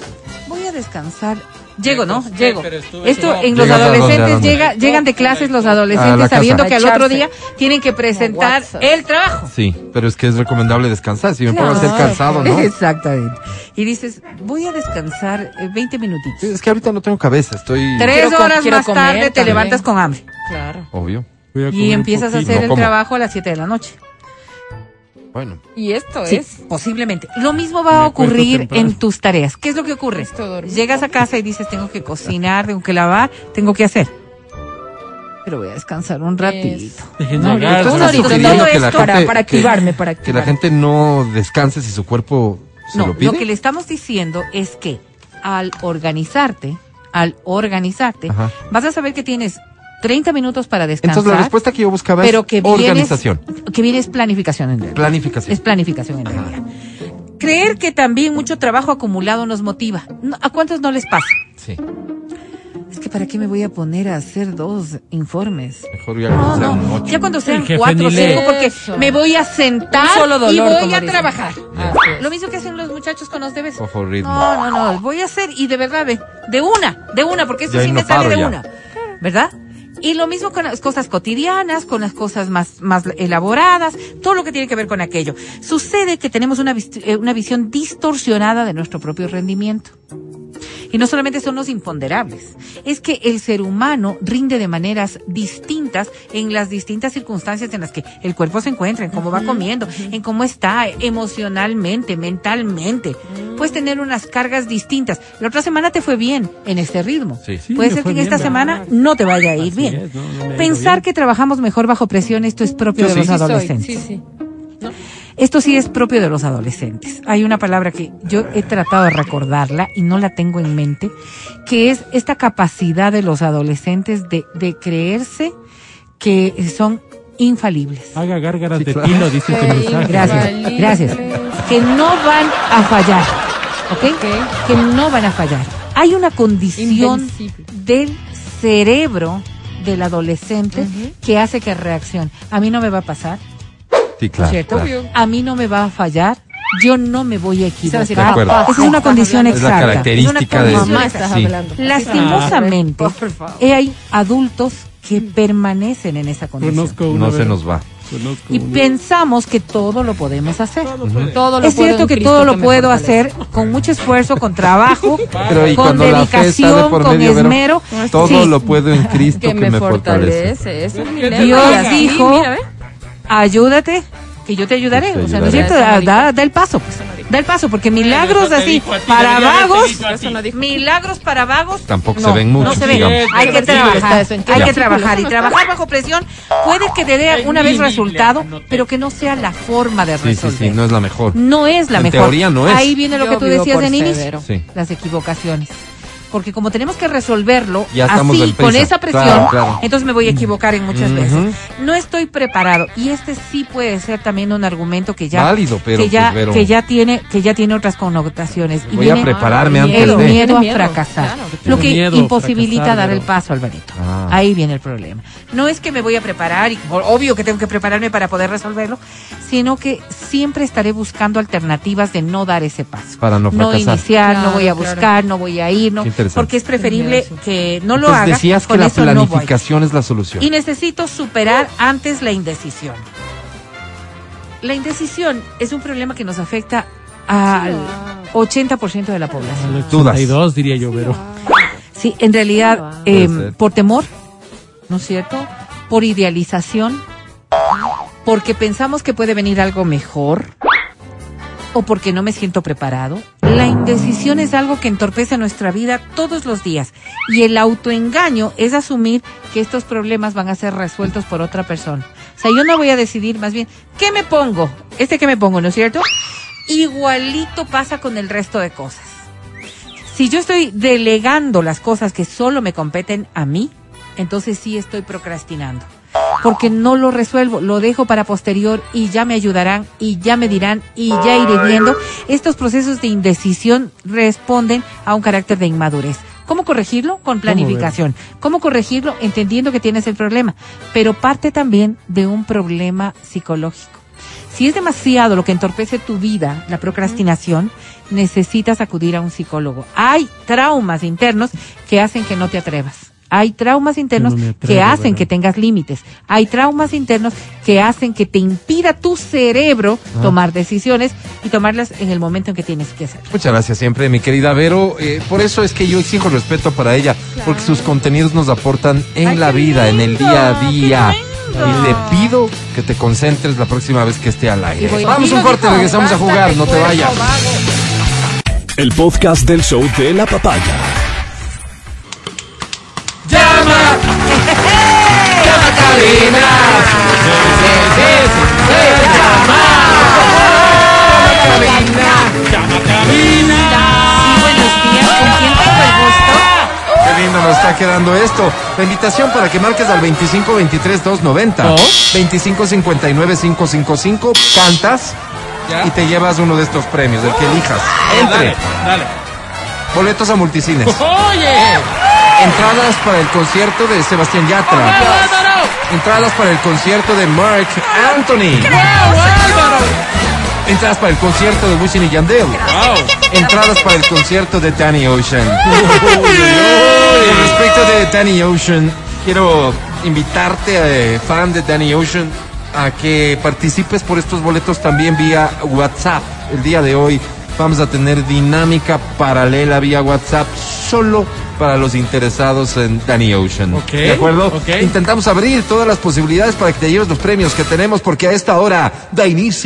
voy a descansar. Llego, ¿no? Llego. Esto en los adolescentes llega, llegan de clases los adolescentes sabiendo que al otro día tienen que presentar el trabajo. Sí, pero es que es recomendable descansar. Si me pongo a ser Claro. cansado, ¿no? Exactamente. Y dices, voy a descansar eh, 20 minutitos. Es que ahorita no tengo cabeza, estoy... Tres horas más tarde te levantas con hambre. Claro. Obvio. Y empiezas a hacer el trabajo a las 7 de la noche. Bueno, Y esto Sí, es. posiblemente. Lo mismo va a ocurrir en tus tareas. ¿Qué es lo que ocurre? Llegas a casa y dices, tengo que cocinar, tengo que lavar, tengo que hacer. Pero voy a descansar un ratito. No, ahorita, todo todo que la esto para, gente- para que- activarme, para que la gente no descanse si su cuerpo se No, lo pide. lo que le estamos diciendo es que al organizarte, al organizarte, Ajá. vas a saber que tienes 30 minutos para descansar. Entonces la respuesta que yo buscaba pero es que vienes- organización, que viene es planificación en realidad. planificación. Es planificación en realidad. Creer que también mucho trabajo acumulado nos motiva. ¿A cuántos no les pasa? Sí, Es que ¿para qué me voy a poner a hacer dos informes? mejor ya No, no, ocho. ya cuando sean cuatro o cinco, porque Eso. me voy a sentar Un solo dolor, y voy a trabajar. Es. Lo mismo que hacen los muchachos con los debes. Ojo ritmo. No, no, no, voy a hacer y de verdad, ve, de una, de una, porque esto Ya sí me sale de ya. una, ¿verdad? Y lo mismo con las cosas cotidianas, con las cosas más, más elaboradas, todo lo que tiene que ver con aquello. Sucede que tenemos una, eh, una visión distorsionada de nuestro propio rendimiento. Y no solamente son los imponderables, es que el ser humano rinde de maneras distintas en las distintas circunstancias en las que el cuerpo se encuentra, en cómo va comiendo, en cómo está emocionalmente, mentalmente. Puedes tener unas cargas distintas. La otra semana te fue bien en este ritmo. Sí. Sí, Puede ser que en bien, esta ¿verdad? semana no te vaya a ir Así bien. es, no, no Pensar bien. que trabajamos mejor bajo presión, esto es propio Yo de sí. los Sí soy, adolescentes. Esto sí es propio de los adolescentes. Hay una palabra que yo he tratado de recordarla y no la tengo en mente, que es esta capacidad de los adolescentes de, de creerse que son infalibles. Haga gárgaras Sí, de claro. dice este mensaje. Gracias, gracias. Que no van a fallar, ¿ok? Que no van a fallar. Hay una condición Invencible. del cerebro del adolescente que hace que reaccione. A mí no me va a pasar, Sí, claro. ¿cierto? claro. A mí no me va a fallar. Yo no me voy a equivocar. Esa es una condición hablando. Es la exacta. característica Es de- una exacta. Sí. Lastimosamente, eh, hay adultos que permanecen en esa condición. Conozco una No se nos va. conozco Y una- pensamos que todo lo podemos hacer. Todo lo Es cierto que Cristo todo lo puedo hacer con mucho esfuerzo, con trabajo, Pero y con de dedicación, por con esmero. todo Sí. lo puedo en Cristo Que me fortalece. fortalece. Eso es mi Dios dijo- mira, ¿ve? Ayúdate, que yo te ayudaré. Yo te o sea, ¿no es cierto? Da, da- da el paso, pues. Da el paso, porque milagros así, ti, para vagos, no milagros para vagos. Tampoco no, se ven No muchos, se ven. Hay que trabajar. eso, ¿en qué Hay que trabajar. Y no trabajar bajo presión puede que te dé En una vez resultado, pero que no sea la forma de Sí, sí, resolver. sí, no es la mejor. No es la En mejor. teoría no es. Ahí viene lo que tú decías en inicio. Sí. Las equivocaciones. Porque como tenemos que resolverlo Ya así, con esa presión, Claro, claro. entonces me voy a equivocar en muchas veces. No estoy preparado. Y este sí puede ser también un argumento que ya, Válido, pero, que ya, pues, que ya tiene, que ya tiene otras connotaciones. Y Voy a prepararme Ah, antes el miedo. de. miedo a miedo, fracasar. claro, que lo que miedo imposibilita fracasar, dar el paso, Alvarito. Ah. Ahí viene el problema. No es que me voy a preparar y obvio que tengo que prepararme para poder resolverlo, sino que siempre estaré buscando alternativas de no dar ese paso. Para no fracasar. iniciar, no voy a claro. buscar, no voy a ir, no, interesante. porque es preferible que no lo Entonces haga. decías que con la no planificación es la solución. Y necesito superar antes la indecisión. La indecisión es un problema que nos afecta al 80% de la población. Dudas. 82 diría yo, pero Sí, en realidad, eh, ser. por temor, ¿no es cierto? Por idealización, porque pensamos que puede venir algo mejor, o porque no me siento preparado. La indecisión es algo que entorpece nuestra vida todos los días, y el autoengaño es asumir que estos problemas van a ser resueltos por otra persona. O sea, yo no voy a decidir más bien, ¿qué me pongo? Este que me pongo, ¿no es cierto? Igualito pasa con el resto de cosas. Si yo estoy delegando las cosas que solo me competen a mí, entonces sí estoy procrastinando. Porque no lo resuelvo, lo dejo para posterior y ya me ayudarán y ya me dirán y ya iré viendo. Estos procesos de indecisión responden a un carácter de inmadurez. ¿Cómo corregirlo? Con planificación. ¿Cómo corregirlo? Entendiendo que tienes el problema. Pero parte también de un problema psicológico. Si es demasiado lo que entorpece tu vida, la procrastinación, necesitas acudir a un psicólogo. Hay traumas internos que hacen que no te atrevas. Hay traumas internos no que hacen ¿verdad? que tengas límites. Hay traumas internos que hacen que te impida tu cerebro Ah. tomar decisiones y tomarlas en el momento en que tienes que hacerlo. Muchas gracias siempre, mi querida Vero. Eh, por eso es que yo exijo respeto para ella, porque sus contenidos nos aportan en Ay, la vida, en el día a día. Y te pido que te concentres la próxima vez que esté al aire. Voy- Vamos un corte, dijo, regresamos a jugar, no te vayas. El podcast del show de la papaya. Buenos días, ¿con quién tengo el gusto? Qué lindo nos está quedando esto. La invitación para que marques al 25 23 290. ¿Oh? 25 59 555. Cantas y te llevas uno de estos premios, el que elijas. Entre. dale. Boletos a multicines. Oye, Entradas para el concierto de Sebastián Yatra. Álvaro, Entradas para el concierto de Mark Anthony. Entradas para el concierto de Wisin y Yandel. Entradas para el concierto de Danny Ocean. Y respecto de Danny Ocean, quiero invitarte, eh, fan de Danny Ocean, a que participes por estos boletos también vía WhatsApp. El día de hoy vamos a tener dinámica paralela vía WhatsApp solo para los interesados en Danny Ocean. ¿De acuerdo? Intentamos abrir todas las posibilidades para que te lleves los premios que tenemos porque a esta hora da inicio.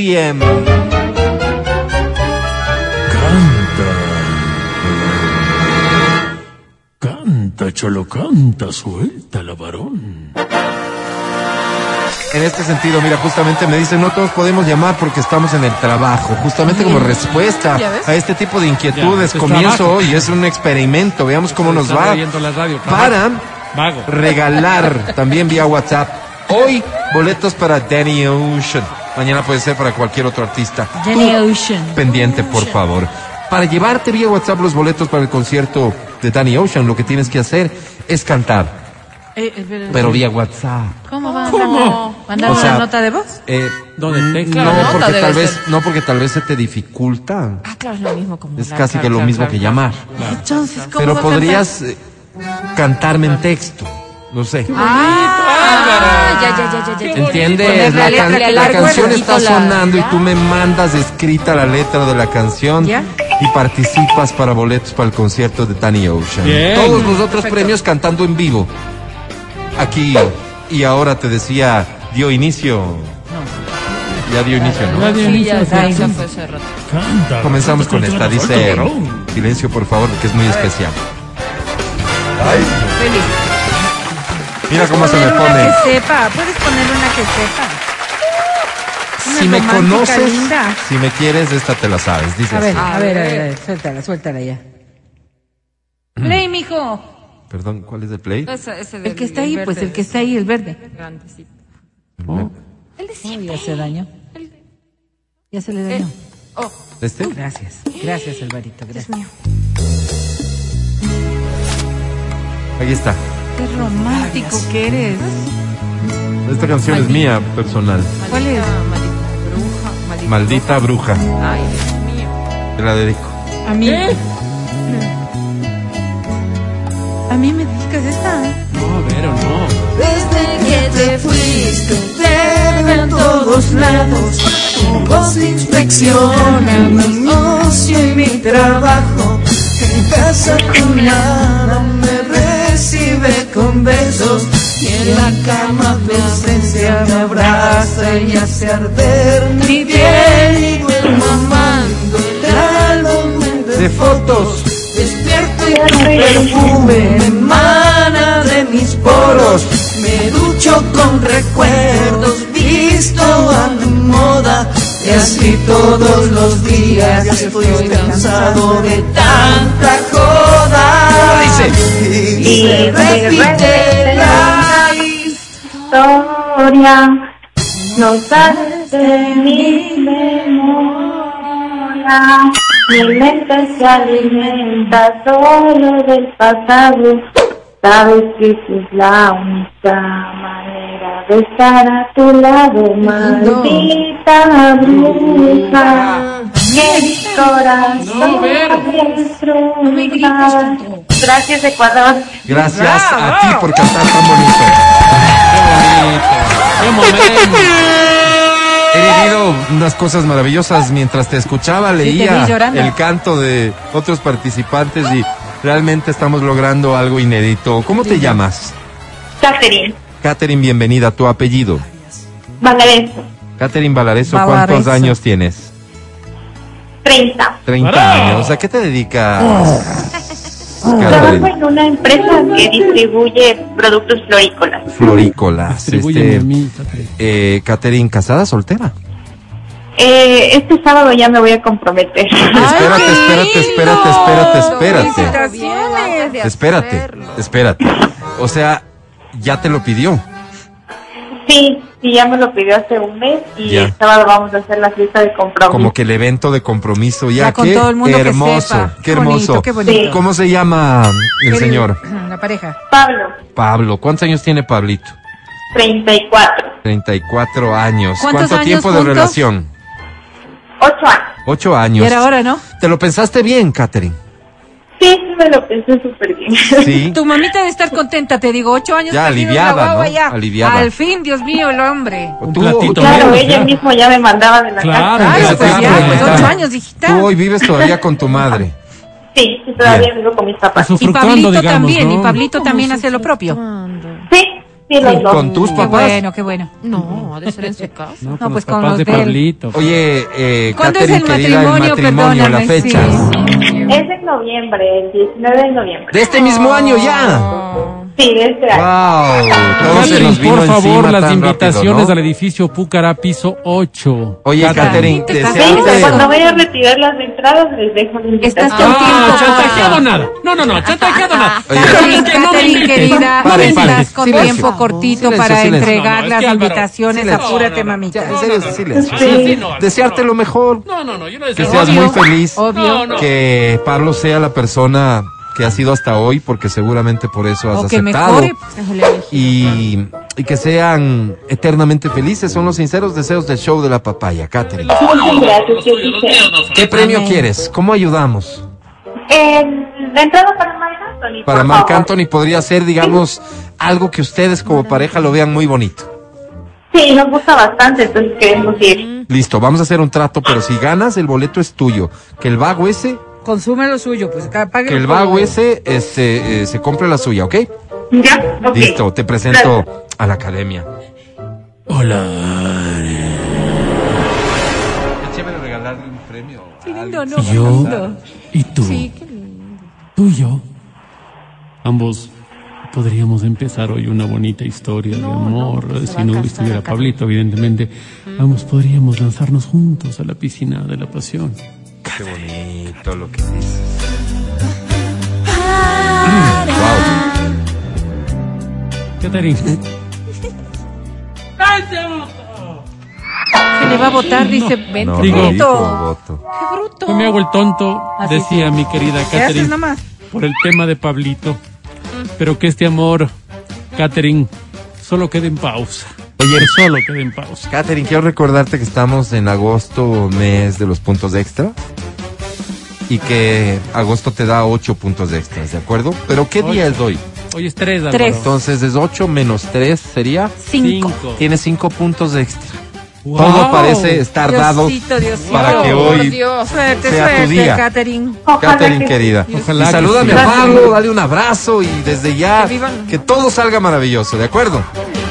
Canta, cholo, canta, suelta la varón. En este sentido, mira, justamente me dicen, no todos podemos llamar porque estamos en el trabajo. Justamente como respuesta a este tipo de inquietudes, comienzo hoy, es un experimento, veamos cómo nos va. radio, Para Vago. regalar también vía WhatsApp. Hoy, boletos para Danny Ocean. Mañana puede ser para cualquier otro artista. Danny Ocean. Pendiente, por favor. Para llevarte vía WhatsApp los boletos para el concierto de Danny Ocean, lo que tienes que hacer es cantar, Eh, espera, pero vía WhatsApp. ¿Cómo va? ¿Cómo? ¿Mandar O una sea, nota de voz? Eh, ¿Dónde mm, tecla? No, Nota porque tal vez, ser. no porque tal vez se te dificulta. Ah, claro, es lo mismo como Es la- casi que lo claro, mismo claro, que claro. llamar. Entonces, ¿cómo Pero podrías eh, cantarme en texto. No sé. Ah, ya, ya, ya, ya, ya. ¿Entiendes? La, can- canción está sonando y tú me mandas escrita la letra de la canción ¿Ya? y participas para boletos para el concierto de Danny Ocean. Bien. Todos los otros premios cantando en vivo. Aquí y ahora te decía, dio inicio. Ya dio inicio, ¿no? Ya, inicio, ya, sí. ya fue hace rato. Canta. Comenzamos con esta, dice silencio por favor, que es muy especial. Feliz. Mira cómo se me una pone. que sepa, puedes poner una que sepa. Una Si me conoces, linda. si me quieres, esta te la sabes. Dice A ver, así. a ver, a ver, a ver, suéltala, suéltala ya. Play, mijo. Perdón, ¿cuál es el play? Ese, ese El que está ahí, pues, el que está ahí, el verde. grandecito. Ay, ya se dañó. Ya se le dañó. Oh, ¿Este? Gracias, gracias, Alvarito, gracias. Ahí está. Qué romántico que eres. Esta canción es mía, personal. ¿Cuál es? maldita, maldita bruja, maldita. Maldita bruja. Ay, Dios mío. Te la dedico. A mí. A mí me dedicas esta. No, pero no. Desde que te fuiste, te veo en todos lados. Tu voz inspecciona mi ocio y mi trabajo. En casa con nada me recibe con besos. Y en la cama tu ausencia me abraza y hace arder mi piel. Y duermo amando el álbum De fotos. Tu perfume emana de mis poros. Me ducho con recuerdos, visto a mi moda. Y así todos los días estoy cansado de tanta joda. Dice. Y se repite la historia no sales de mi memoria. Mi mente se alimenta solo del pasado. Sabes que esa es la única manera de estar a tu lado, maldita bruja. Mi corazón No. Gracias, Ecuador. Gracias a ti por cantar tan bonito. Qué momento. He vivido unas cosas maravillosas mientras te escuchaba, leía el canto de otros participantes y realmente estamos logrando algo inédito. ¿Cómo te llamas? Catherine. Catherine, bienvenida. Tu apellido. Valareso, Catherine Valareso, Valareso. ¿cuántos años tienes? 30. 30 años. ¿A qué te dedicas? Trabajo en una empresa que distribuye productos florícolas. Florícolas. Este, a mí, Catherine. eh, Catherine, ¿casada, soltera? Eh, este sábado ya me voy a comprometer. Espérate, espérate, espérate, espérate, espérate. Espérate, espérate. O sea, ya te lo pidió. Sí, sí, ya me lo pidió hace un mes y Ya. el sábado vamos a hacer la fiesta de compromiso. Como que el evento de compromiso. Ya, Ya con qué todo el mundo que hermoso, sepa. qué Qué hermoso. bonito, qué bonito. ¿Cómo se llama el señor? La pareja. Pablo, Pablo. ¿Cuántos años tiene Pablito? 34, 34 años. ¿Cuántos ¿Cuánto años tiempo de relación? 8 años. Ocho Y años. era ahora, ¿no? ¿Te lo pensaste bien, Catherine? Sí, sí me lo pensé súper bien. Sí. Tu mamita debe estar contenta, te digo, ocho años. Ya, aliviada, ¿no? ya. Aliviada. Al fin, Dios mío, el hombre. Un Tú- platito Claro, menos, ella ya. mismo ya me mandaba de la Claro, casa. Claro, pues ya, pues ocho años, hijita. Tú hoy vives todavía con tu madre. Sí, sí, todavía Bien. vivo con mis papás. Y Pablito digamos, también, ¿no? y Pablito también hace lo propio. Sí, sí, los dos. Con tus Qué papás. bueno, qué bueno. No, ha de ser en su casa. No, No, con pues los con papás los de de él. Pablito. Oye, eh, ¿Cuándo es el querida, matrimonio? el matrimonio, la Perdóname, fecha. sí. Es en noviembre, el 19 de noviembre. De este mismo año ya. Sí, de este año. Wow. Todo se Catherine, nos vino por favor, las invitaciones rápido, ¿no? al edificio Púcara, piso 8. Oye, Catherine, te cuando voy a retirar las entradas les dejo la Estás invitación. con Ah, chantajeado nada. No, no, no, chantajeado nada. Oye. Catherine, querida, estás con tiempo cortito Silencio, para silencio. entregar No, no, es las que invitaciones. silencio. Apúrate, mamita. En serio, silencio. Sí. Desearte lo mejor. No, no, no, yo no Que deseo seas nada. muy feliz. Obvio. No, no. Que Pablo sea la persona que ha sido hasta hoy, porque seguramente por eso has O que aceptado. mejore. Y, y que sean eternamente felices. Son los sinceros deseos del show de la papaya, Catherine. Muchas gracias, que. ¿Qué premio Amén. quieres? ¿Cómo ayudamos? Eh, la entrada para Marc Anthony. Para por Marc favor. Anthony podría ser, digamos, algo que ustedes como pareja lo vean muy bonito. Sí, nos gusta bastante, entonces queremos ir. Listo, vamos a hacer un trato, pero si ganas, el boleto es tuyo. Que el vago ese, Consume lo suyo, pues pague. que el vago ese este, eh, se compre la suya, ¿ok? Ya, ok. Listo, te presento a la academia. Hola. Qué chévere regalarle un premio. Qué lindo, ¿no? Y Qué yo lindo. y tú. Tú y yo. Ambos podríamos empezar hoy una bonita historia de amor. si no estuviera Pablito, evidentemente. Ambos podríamos lanzarnos juntos a la piscina de la pasión. Qué bonito lo que dices. Catherine. Se le va a votar, dice. Ven, No, no, bruto. voto. Qué bruto. Yo me hago el tonto, decía mi querida ¿Qué haces Catherine, nomás? por el tema de Pablito. Pero que este amor, Catherine, solo quede en pausa. Oye, Que solo quede en pausa. Catherine, quiero recordarte que estamos en agosto, mes de los puntos extra. Y que agosto te da 8 puntos extras, ¿de acuerdo? Pero ¿qué día es hoy? Hoy es tres, Álvaro. Tres. Entonces es 8 menos 3 sería. Cinco. Tienes 5 puntos extra. Wow. Todo parece estar dado Diosito, Diosito. para que hoy Dios. Suerte, sea tu suerte, día. Catherine. Ojalá Catherine que- querida. Ojalá y que salúdame sí. a Pablo, dale un abrazo y desde ya Que todo salga maravilloso, ¿de acuerdo?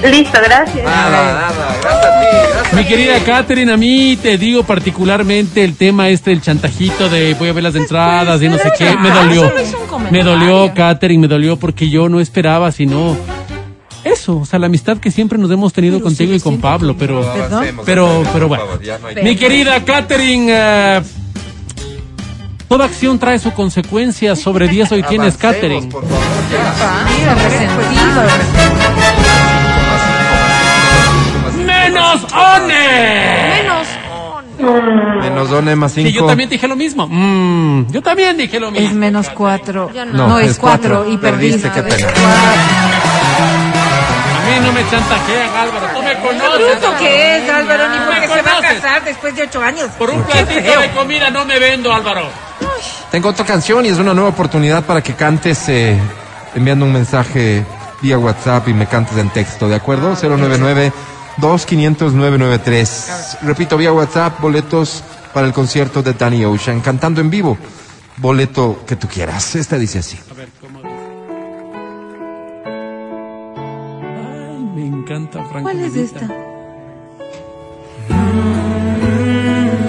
Listo, gracias. Nada, nada, gracias a ti, gracias a Mi ti. querida Catherine, a mí te digo particularmente el tema este del chantajito de voy a ver las entradas y no sé qué, me dolió. Me dolió, Catherine, me dolió porque yo no esperaba sino eso, o sea, la amistad que siempre nos hemos tenido contigo y con Pablo, pero Avancemos, pero avancemos, pero bueno. favor, no Mi querida Catherine, eh, toda acción trae su consecuencia. Sobre 10 hoy tienes, por favor, resentido. ¡Menos one! Menos. Done más Sí, 5. yo también dije lo mismo. Mm, yo también dije lo mismo. Es menos cuatro. Ya no. no. es cuatro. Y Perdiste, perdiste. qué pena. A mí no me chantajean, Álvaro. Tú me Qué conoces. bruto que es, Álvaro, ni porque se va a casar después de ocho años. Por un Qué platito de comida no me vendo, Álvaro. Tengo otra canción y es una nueva oportunidad para que cantes eh, enviando un mensaje vía WhatsApp y me cantes en texto, ¿de acuerdo? 099 2500 993. Repito, vía WhatsApp, boletos para el concierto de Danny Ocean, cantando en vivo. Boleto que tú quieras. Esta dice así. A ver, ¿Cuál es esta?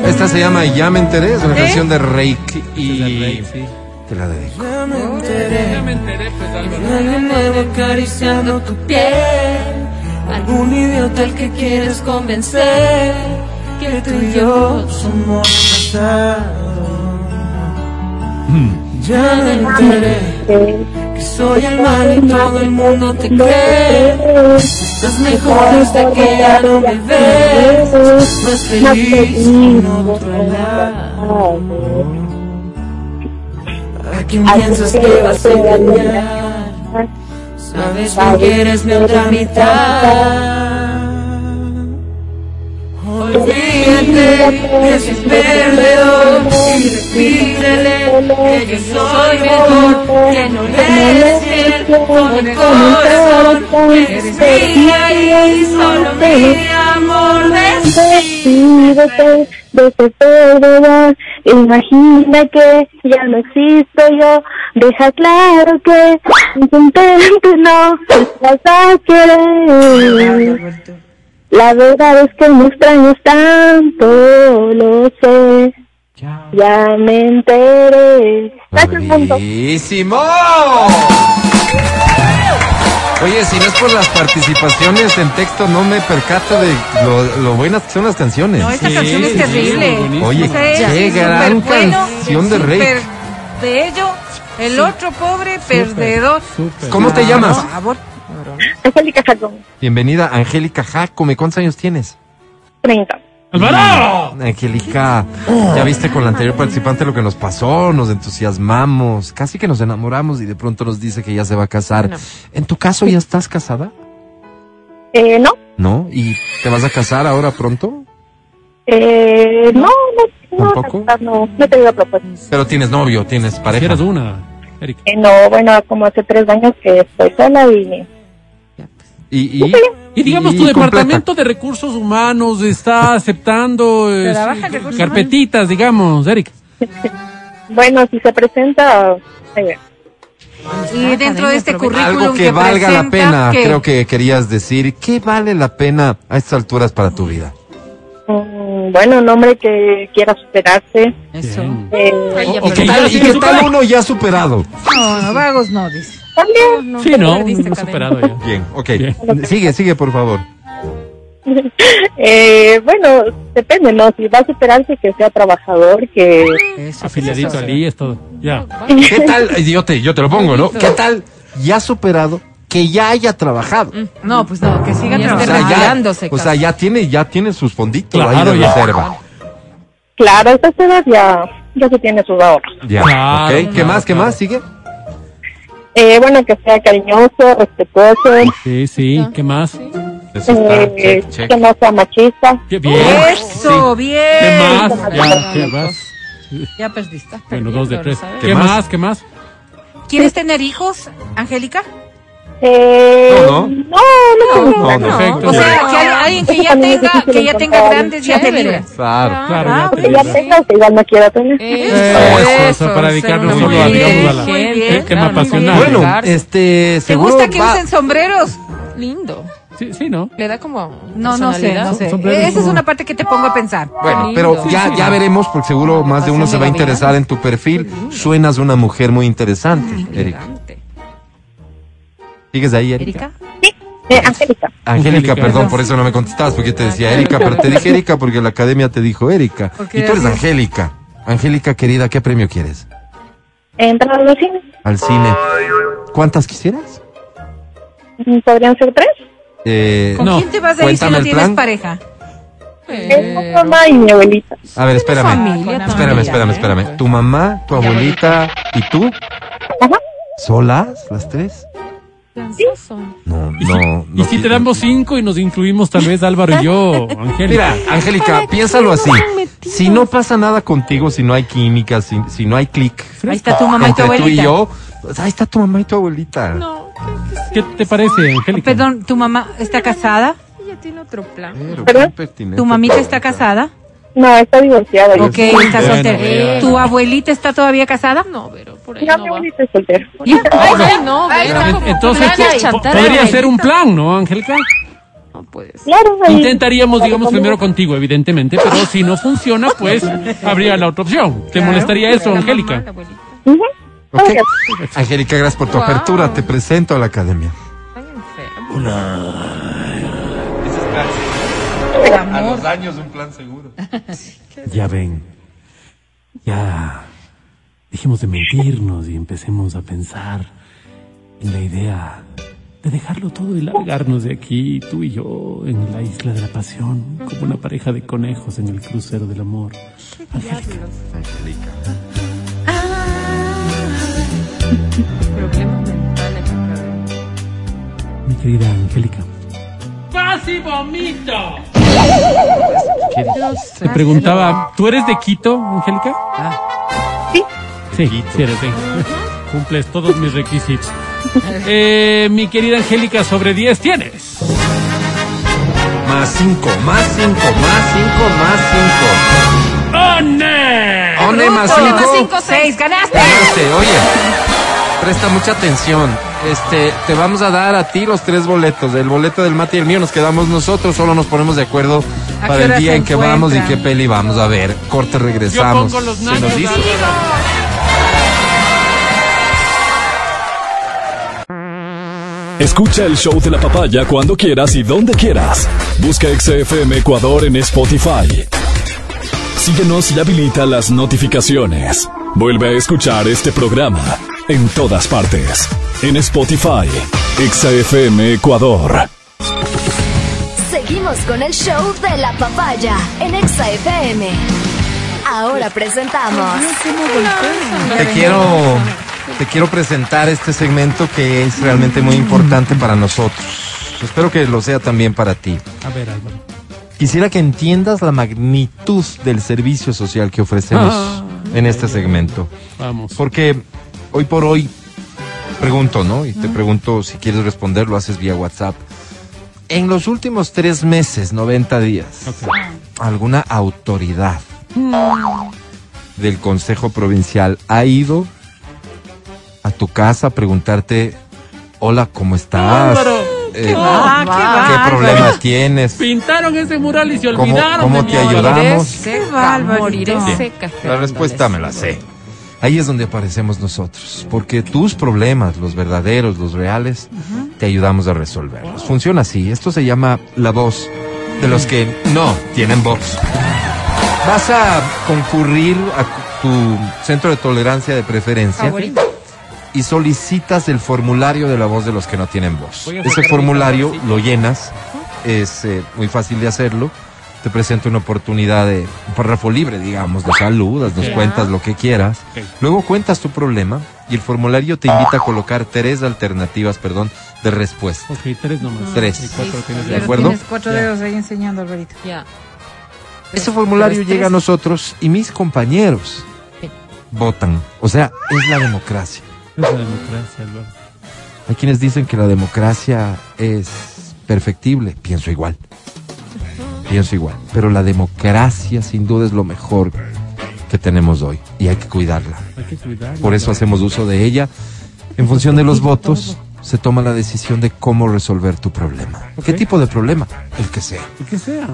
Esta se llama Ya me enteré, es una ¿Eh? canción de Reiki y Sí. te la dedico. Ya me enteré. Ya me enteré, pues, acariciando tu piel. Algún idiota al que quieres convencer que tú y yo somos pasado. Ya me enteré soy el mal y todo el mundo te cree. Estás mejor hasta que ya no me ves. Más feliz con otro lado. ¿A quién piensas que vas a engañar? Sabes bien que eres mi otra mitad. Olvídate que soy perdedor y repítele que yo soy mejor, que no le eres fiel con el corazón. Eres mía y solo mi amor Despídete de ese perdedor. Imagina que ya no existo yo. Deja claro que intento no vas a querer. La verdad es que me extrañas tanto, lo sé. Ya me enteré. ¡Buenísimo! Oye, si no es por las participaciones en texto, no me percato de lo, lo buenas que son las canciones. No, esta Sí, canción es terrible. Oye, O sea, es qué gran bueno, canción de Rey. bello. El otro pobre perdedor. ¿Cómo te llamas? Por favor. Angélica Jacón, Bienvenida, Angélica Jacome. ¿Cuántos años tienes? 30. ¡Álvaro! Angélica, ya viste con la anterior participante lo que nos pasó, nos entusiasmamos, casi que nos enamoramos y de pronto nos dice que ya se va a casar. En tu caso, ¿ya estás casada? Eh, no, ¿No? ¿Y te vas a casar ahora pronto? eh, no, no, no, ¿Tampoco? no, no he tenido propuestas. Pero tienes novio, tienes pareja. eres una, Erika. Eh, no, bueno, como hace tres años que estoy sola y Y, y, Y digamos, y tu completa. departamento de recursos humanos está aceptando eh, recursos carpetitas, digamos, Erika. bueno, si se presenta, eh, Y dentro de este currículum Algo que, valga la pena, ¿qué? creo que querías decir. ¿Qué vale la pena a estas alturas para tu vida? mm, bueno, un hombre que quiera superarse. Eso. Eh, ¿Y qué tal, y qué tal uno ya superado? No, no, vagos no, dice. También, Sí, no, perdiste, no cadena. superado ya. Bien, ok. Bien. Sigue, sigue, por favor. eh, bueno, depende, ¿no? Si va a superarse, que sea trabajador, que... Eso, Afiliadito eso, al IES, todo. Ya. ¿Qué tal? Yo te, yo te lo pongo, ¿no? ¿Qué tal ya superado que ya haya trabajado? No, pues no, que siga O sea, trabajando. o sea, ya tiene, ya tiene sus fonditos ahí Claro, de ya. reserva. Claro, esta edad ya, ya se tiene sus ahorros. Ya, Claro, ok. ¿Qué más? ¿Qué más? ¿Sigue? Eh, bueno, que sea cariñoso, respetuoso, Sí, sí. ¿Qué más? Eso está, eh, check, check. que no sea machista. Qué bien. Eso, bien. ¿Qué más? Ya, ¿qué más? Ya perdiste. Bueno, dos de tres. ¿Qué más? ¿Qué más? ¿Quieres tener hijos, Angélica? Eh, No, no. no, no, No, no, no. Perfecto. O sea, que hay alguien que ya tenga, que ya tenga grandes ya te chévere. libra. Claro. Claro, Ah, ya que ya tenga, que igual no quiera tener. Eso, eso, Eso, para dedicarnos solo a, la... Muy bien. que- que me Claro, apasiona. Bueno, este, ¿Te gusta que va- usen sombreros? Lindo. Sí, sí, ¿no? Le da como. No, no sé, personalidad. no sé. Sombreros Esa es una parte que te pongo a pensar. Bueno, pero ya, sí. ya veremos, porque seguro más de uno se va a interesar en tu perfil. Suenas una mujer muy interesante, Erika. ¿Sigues ahí, Erika? ¿Erika? Eh, Angélica. Angélica, perdón, por eso no me contestabas, porque yo te decía Erika, pero te dije Erika porque la academia te dijo Erika. Y tú eres. Angélica. Angélica, querida, ¿qué premio quieres? Entrar a los cines. Al cine. ¿Cuántas quisieras? Mm, ¿Podrían ser tres? Eh, ¿Con No, quién te vas a ir si no tienes plan. pareja? Es mi mamá y mi abuelita. a ver, espérame. familia Espérame, también, espérame, ¿eh? espérame. ¿Tu mamá, tu abuelita y tú? Ajá. ¿Solas, las tres? No, si, no. y no si te damos cinco y nos incluimos tal vez Álvaro y yo, Angélica. Mira, Angélica, piénsalo así. Si no pasa nada contigo, si no hay química, si, si no hay clic Ahí está tu mamá y tu tú y abuelita. yo, pues ahí está tu mamá y tu abuelita. No, ¿Qué te parece, Angélica? Perdón, ¿tu mamá está casada? ella tiene otro plan. Pero. ¿Tu mamita está casada? No, está divorciada. Ok, está Bueno, soltera. bueno. ¿Tu abuelita está todavía casada? No, pero por ahí No, no, mi va. abuelita es soltera. ¿Ya? Ay, ay, no, pero Entonces, podría la ser un plan, ¿no, Angélica? abuelita. pues. Claro, ahí- Intentaríamos, digamos, conmigo. primero contigo, evidentemente, pero si no funciona, pues habría la otra opción. ¿Te molestaría eso, Angélica? Ujú. Ok. Oiga, Angélica, gracias por tu apertura. Te presento a la academia. A los años un plan seguro. Ya ven, ya dejemos de mentirnos y empecemos a pensar en la idea de dejarlo todo y largarnos de aquí, tú y yo, en la isla de la pasión, como una pareja de conejos en el crucero del amor. Angélica, Angélica. Problemas mentales. acá. mi querida Angélica, ¡Casi vomito! te preguntaba, ¿tú eres de Quito, Angélica? Sí. Sí, sí eres, sí. Cumples todos mis requisitos. Eh, mi querida Angélica, sobre 10 tienes. Más cinco, más cinco, más cinco, más cinco. ¡One! One más Bruto, más cinco. cinco, seis, ganaste. Ganaste, oye, presta mucha atención. Este, te vamos a dar a ti los tres boletos. El boleto del Mati y el mío nos quedamos nosotros, solo nos ponemos de acuerdo ¿A para el día en que vamos y qué peli vamos a ver. Corte, regresamos. Yo pongo los Se nos hizo. Escucha el show de la papaya cuando quieras y donde quieras. Busca XFM Ecuador en Spotify. Síguenos y habilita las notificaciones. Vuelve a escuchar este programa en todas partes. En Spotify, XFM Ecuador. Seguimos con el show de la papaya en Exa FM. Ahora presentamos Te quiero, te quiero presentar este segmento que es realmente muy importante para nosotros. Espero que lo sea también para ti. A ver, Álvaro. Quisiera que entiendas la magnitud del servicio social que ofrecemos Ah. en este segmento. Vamos. Porque hoy por hoy pregunto, ¿no? Y te pregunto si quieres responder, lo haces vía WhatsApp. En los últimos tres meses, 90 días. ¿alguna autoridad del Consejo Provincial ha ido a tu casa a preguntarte, hola, ¿cómo estás? Eh, Ah, qué ¿Qué problema tienes? Pintaron ese mural y se ¿Cómo- olvidaron cómo de te ayudamos? Moriré Qué seca, Sí. La respuesta me la sé. Ahí es donde aparecemos nosotros, porque tus problemas, los verdaderos, los reales, te ayudamos a resolverlos. Funciona así, esto se llama la voz de los que no tienen voz. Vas a concurrir a tu centro de tolerancia de preferencia Favorito. y solicitas el formulario de la voz de los que no tienen voz. Ese formulario lo llenas, es eh, muy fácil de hacerlo. Te presenta una oportunidad de un párrafo libre, digamos, de saludas, nos cuentas lo que quieras. Luego cuentas tu problema y el formulario te invita a colocar tres alternativas, perdón, de respuesta. Ok, tres nomás. Tres. Y cuatro tienes ¿De acuerdo? Tienes cuatro dedos ahí enseñando, Alvarito. Ya. Ese formulario llega a tres. nosotros y mis compañeros votan. O sea, es la democracia. Es la democracia, Álvaro. Hay quienes dicen que la democracia es perfectible. Pienso igual. Pienso igual. Pero la democracia sin duda es lo mejor que tenemos hoy y hay que cuidarla. Hay que cuidarla. Por eso hacemos uso de ella. En función de los votos se toma la decisión de cómo resolver tu problema. ¿Qué tipo de problema? El que sea. El que sea.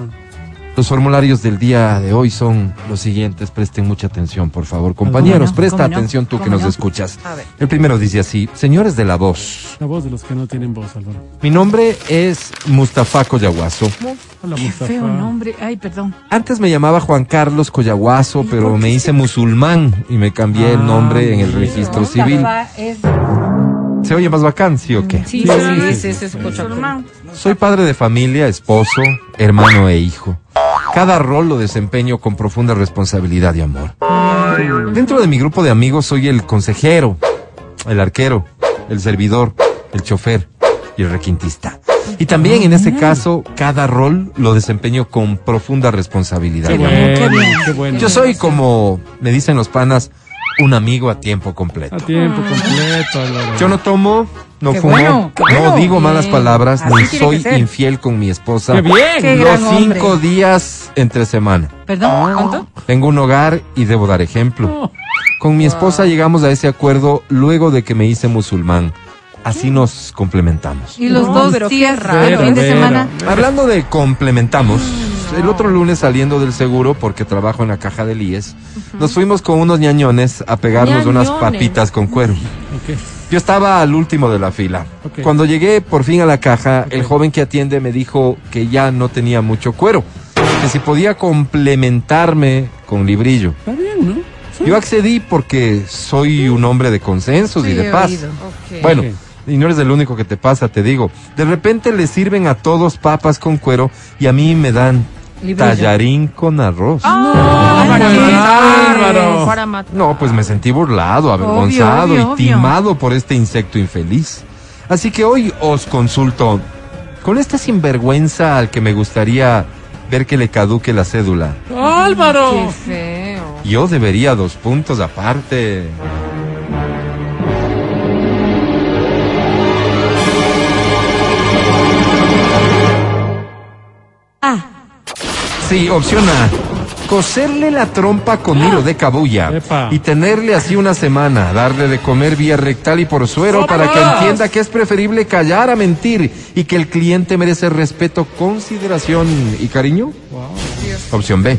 Los formularios del día de hoy son los siguientes. Presten mucha atención, por favor. Compañeros, no? presta atención tú que ¿Cómo nos no? escuchas. A ver. El primero dice así, señores de la voz. La voz de los que no tienen voz, Álvaro. Mi nombre es Mustafa Coyahuaso. Hola, Qué Mustafa. feo nombre. Ay, perdón. Antes me llamaba Juan Carlos Coyahuaso, pero me hice musulmán y me cambié el Ah, nombre en el registro civil. Mustafa es ¿Se oye más bacán, sí o qué? Sí, Sí, sí, sí, sí, sí, musulmán. Soy padre de familia, esposo, hermano e hijo. Cada rol lo desempeño con profunda responsabilidad y amor. Dentro de mi grupo de amigos soy el consejero, el arquero, el servidor, el chofer y el requintista. Y también en este caso, cada rol lo desempeño con profunda responsabilidad Qué y amor. bueno, qué bien. qué bueno. Yo soy como, me dicen los panas, un amigo a tiempo completo. A tiempo completo, Álvaro. Yo no tomo, no Qué fumo, bueno, qué bueno. no digo malas palabras, Así ni soy infiel con mi esposa. ¡Qué bien! Qué Los hombre. cinco días entre semana. Perdón, ¿cuánto? Tengo un hogar y debo dar ejemplo. Oh, Con mi esposa llegamos a ese acuerdo luego de que me hice musulmán. así nos complementamos. Y los No, dos días raro. fin de semana. Hablando de complementamos, el otro lunes saliendo del seguro, porque trabajo en la caja del IES, nos fuimos con unos ñañones a pegarnos unas papitas con cuero. Ok. Yo estaba al último de la fila. Cuando llegué por fin a la caja, el joven que atiende me dijo que ya no tenía mucho cuero, que si podía complementarme con librillo. Está bien, ¿no? Sí. Yo accedí porque soy un hombre de consensos y de paz. Bueno, y no eres el único que te pasa, te digo. De repente le sirven a todos papas con cuero y a mí me dan. Tallarín con arroz. Ah. Para matar. No, pues me sentí burlado, avergonzado obvio, y obvio. timado por este insecto infeliz. Así que hoy os consulto con este sinvergüenza al que me gustaría ver que le caduque la cédula. Álvaro. Qué feo. Yo debería dos puntos aparte. Ah, Sí, opción A. Coserle la trompa con hilo de cabulla Epa. y tenerle así una semana, darle de comer vía rectal y por suero para que entienda que es preferible callar a mentir y que el cliente merece respeto, consideración y cariño. Opción B.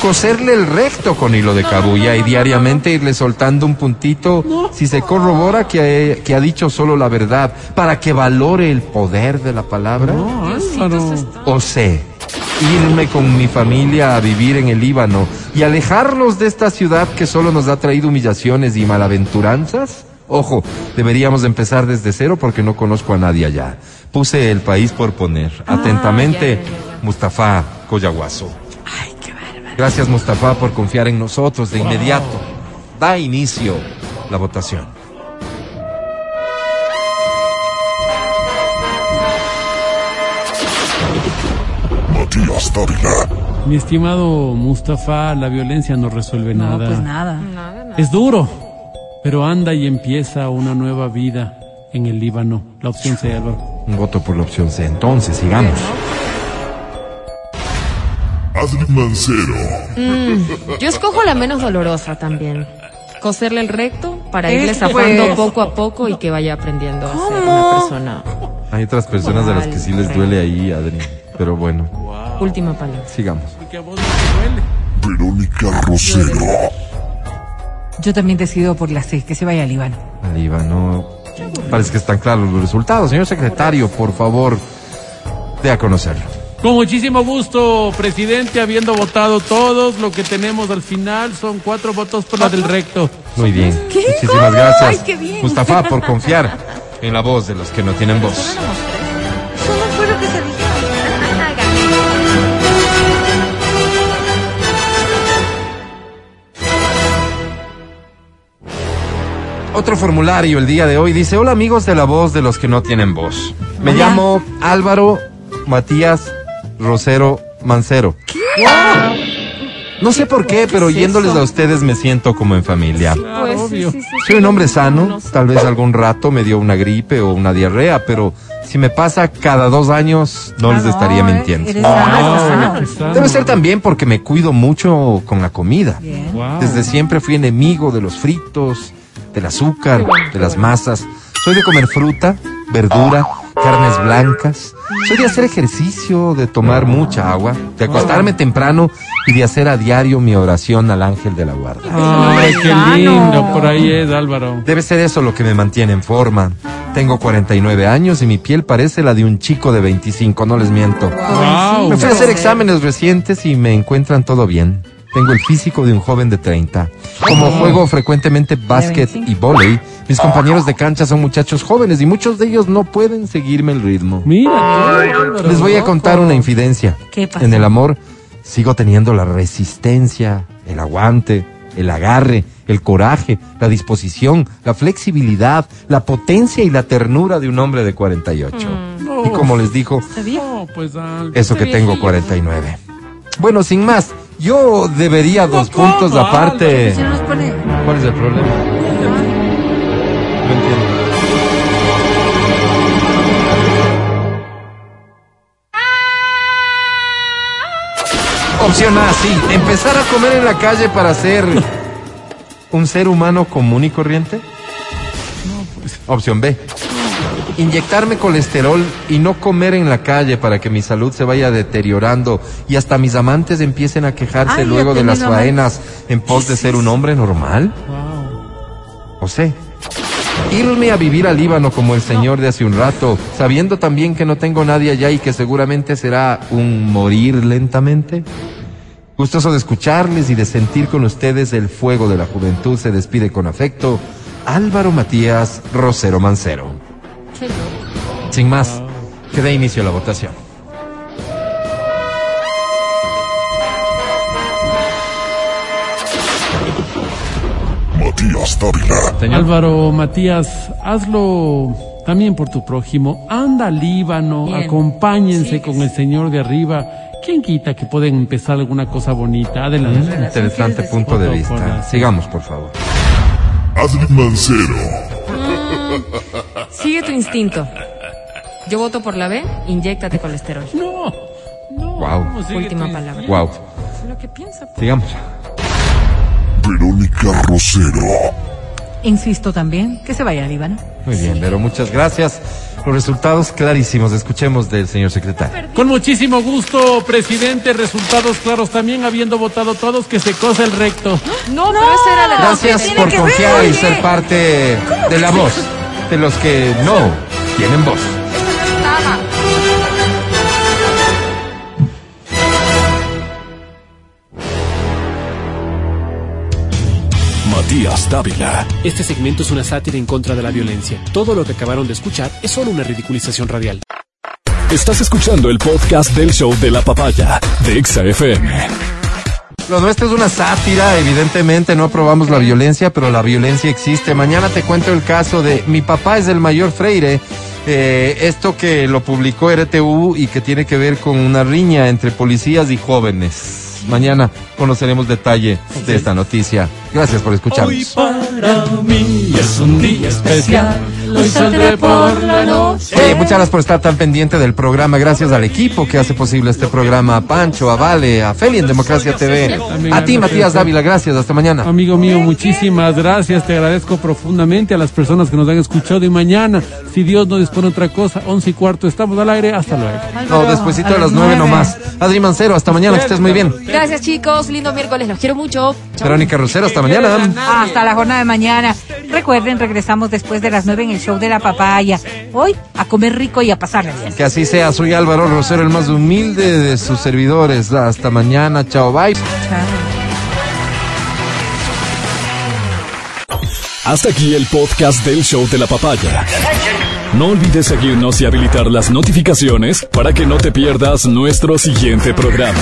Coserle el recto con hilo de cabulla y diariamente irle soltando un puntito si se corrobora que, que ha dicho solo la verdad para que valore el poder de la palabra. No, Álvaro. O C. Irme con mi familia a vivir en el Líbano y alejarlos de esta ciudad que solo nos ha traído humillaciones y malaventuranzas. Ojo, deberíamos empezar desde cero porque no conozco a nadie allá. Puse el país por poner. Atentamente, ya, ya, ya. Mustafa Coyaguaso. Gracias Mustafa por confiar en nosotros de inmediato. Da inicio la votación. Matías Dávila. Mi estimado Mustafa, la violencia no resuelve no, nada. pues nada. Nada, nada. Es duro, pero anda y empieza una nueva vida en el Líbano. La opción C, Álvaro. Un voto por la opción C. Entonces, sigamos. Adri Mancero. Yo escojo la menos dolorosa también. Coserle el recto para irle Eso, zafando pues. poco a poco y que vaya aprendiendo a ser ¿Cómo? una persona. Hay otras personas de las que sí les duele ahí, Adri. Pero bueno, Última palabra. sigamos. Verónica Rosero. Yo también decido por la C, que se vaya al Líbano. Al Líbano. Parece que están claros los resultados. Señor secretario, por favor, dé a conocerlo. Con muchísimo gusto, presidente, habiendo votado todos, lo que tenemos al final son cuatro votos por la del recto. Muy bien. ¿Qué? Muchísimas ¿Cómo? gracias. Ay, qué bien. Mustafa, por confiar en la voz de los que no tienen voz. Otro formulario el día de hoy dice, hola amigos de la voz de los que no tienen voz. Me Hola. llamo Álvaro Matías Rosero Mancero. No sé por qué, pero oyéndoles a ustedes me siento como en familia. Pues, sí, obvio. sí, sí, Soy un hombre sano, tal vez algún rato me dio una gripe o una diarrea, pero si me pasa cada dos años no Ah, les estaría mintiendo. eres sano. sano. Debe ser también porque me cuido mucho con la comida. Wow. Desde siempre fui enemigo de los fritos, del azúcar, de las masas. Soy de comer fruta, verdura, carnes blancas. Soy de hacer ejercicio, de tomar mucha agua, de acostarme temprano y de hacer a diario mi oración al ángel de la guarda. Ay, qué lindo, por ahí es, Álvaro. Debe ser eso lo que me mantiene en forma. Tengo 49 años y mi piel parece la de un chico de 25, no les miento. Wow. Me fui a hacer exámenes recientes y me encuentran todo bien. Tengo el físico de un joven de 30. Como juego frecuentemente básquet y vóley, mis compañeros de cancha son muchachos jóvenes y muchos de ellos no pueden seguirme el ritmo. Mira. Les voy a contar una infidencia. ¿Qué pasó? En el amor sigo teniendo la resistencia, el aguante, el agarre, el coraje, la disposición, la flexibilidad, la potencia y la ternura de un hombre de 48. No. Y como les dijo, No, pues, Álvaro. eso que tengo 49. Bueno, sin más, yo debería dos ¿cómo, puntos aparte. Nos pone... ¿Cuál es el problema? No entiendo. Opción A, sí. Empezar a comer en la calle para ser un ser humano común y corriente. Opción B. inyectarme colesterol y no comer en la calle para que mi salud se vaya deteriorando y hasta mis amantes empiecen a quejarse Ay, luego de las faenas en pos de ser un hombre normal? O sea, irme a vivir al Líbano como el señor de hace un rato, sabiendo también que no tengo nadie allá y que seguramente será un morir lentamente. Gustoso de escucharles y de sentir con ustedes el fuego de la juventud, se despide con afecto Álvaro Matías Rosero Mancero. Sin más, que dé inicio a la votación. Matías Dávila. Señor. Álvaro Matías, hazlo también por tu prójimo. Anda al Líbano, Bien. acompáñense Sí, con sí. el Señor de arriba. ¿Quién quita que pueden empezar alguna cosa bonita? Adelante. Interesante punto de vista. Sigamos, por favor. Adri Mancero. Sigue tu instinto. Yo voto por la B, inyéctate colesterol. No, no. Wow. ¿cómo sigue Última palabra. Wow. Lo que piensa. pues. Sigamos. Verónica Rosero. Insisto también que se vaya al Líbano. Muy bien, pero muchas gracias. Los resultados clarísimos. Escuchemos del señor secretario. Con muchísimo gusto, presidente. Resultados claros también, habiendo votado todos, que se cosa el recto. No, pero esa era la Gracias tiene por que ver, confiar y ser parte de la voz de los que no tienen voz. Matías Dávila. Este segmento es una sátira en contra de la violencia. Todo lo que acabaron de escuchar es solo una ridiculización radial. Estás escuchando el podcast del show de la papaya de Exa FM. Lo nuestro es una sátira, evidentemente no aprobamos la violencia, pero la violencia existe. Mañana te cuento el caso de Mi papá es el mayor Freire, eh, esto que lo publicó RTU y que tiene que ver con una riña entre policías y jóvenes. Mañana conoceremos detalle de esta noticia. Gracias por escucharnos. para mí es un día especial. Hoy saldré por la noche. Oye, muchas gracias por estar tan pendiente del programa. Gracias al equipo que hace posible este programa. A Pancho, a Vale, a Feli en Democracia TV. A ti, Matías Dávila, gracias. Hasta mañana. Amigo mío, muchísimas gracias. Te agradezco profundamente a las personas que nos han escuchado. Y mañana, si Dios no dispone otra cosa, once y cuarto, estamos al aire. Hasta luego. No, despuesito de las nueve nomás. Adri Mancero, hasta mañana, que estés muy bien. Gracias, chicos. Lindo miércoles. Los quiero mucho. Chao. Verónica Rosero, hasta mañana. Hasta la jornada de mañana. Recuerden, regresamos después de las nueve en el show de la papaya. Hoy a comer rico y a pasarla bien. Que así sea. Soy Álvaro Rosero, el más humilde de sus servidores. Hasta mañana. Chao, bye. Hasta aquí el podcast del show de la papaya. No olvides seguirnos y habilitar las notificaciones para que no te pierdas nuestro siguiente programa.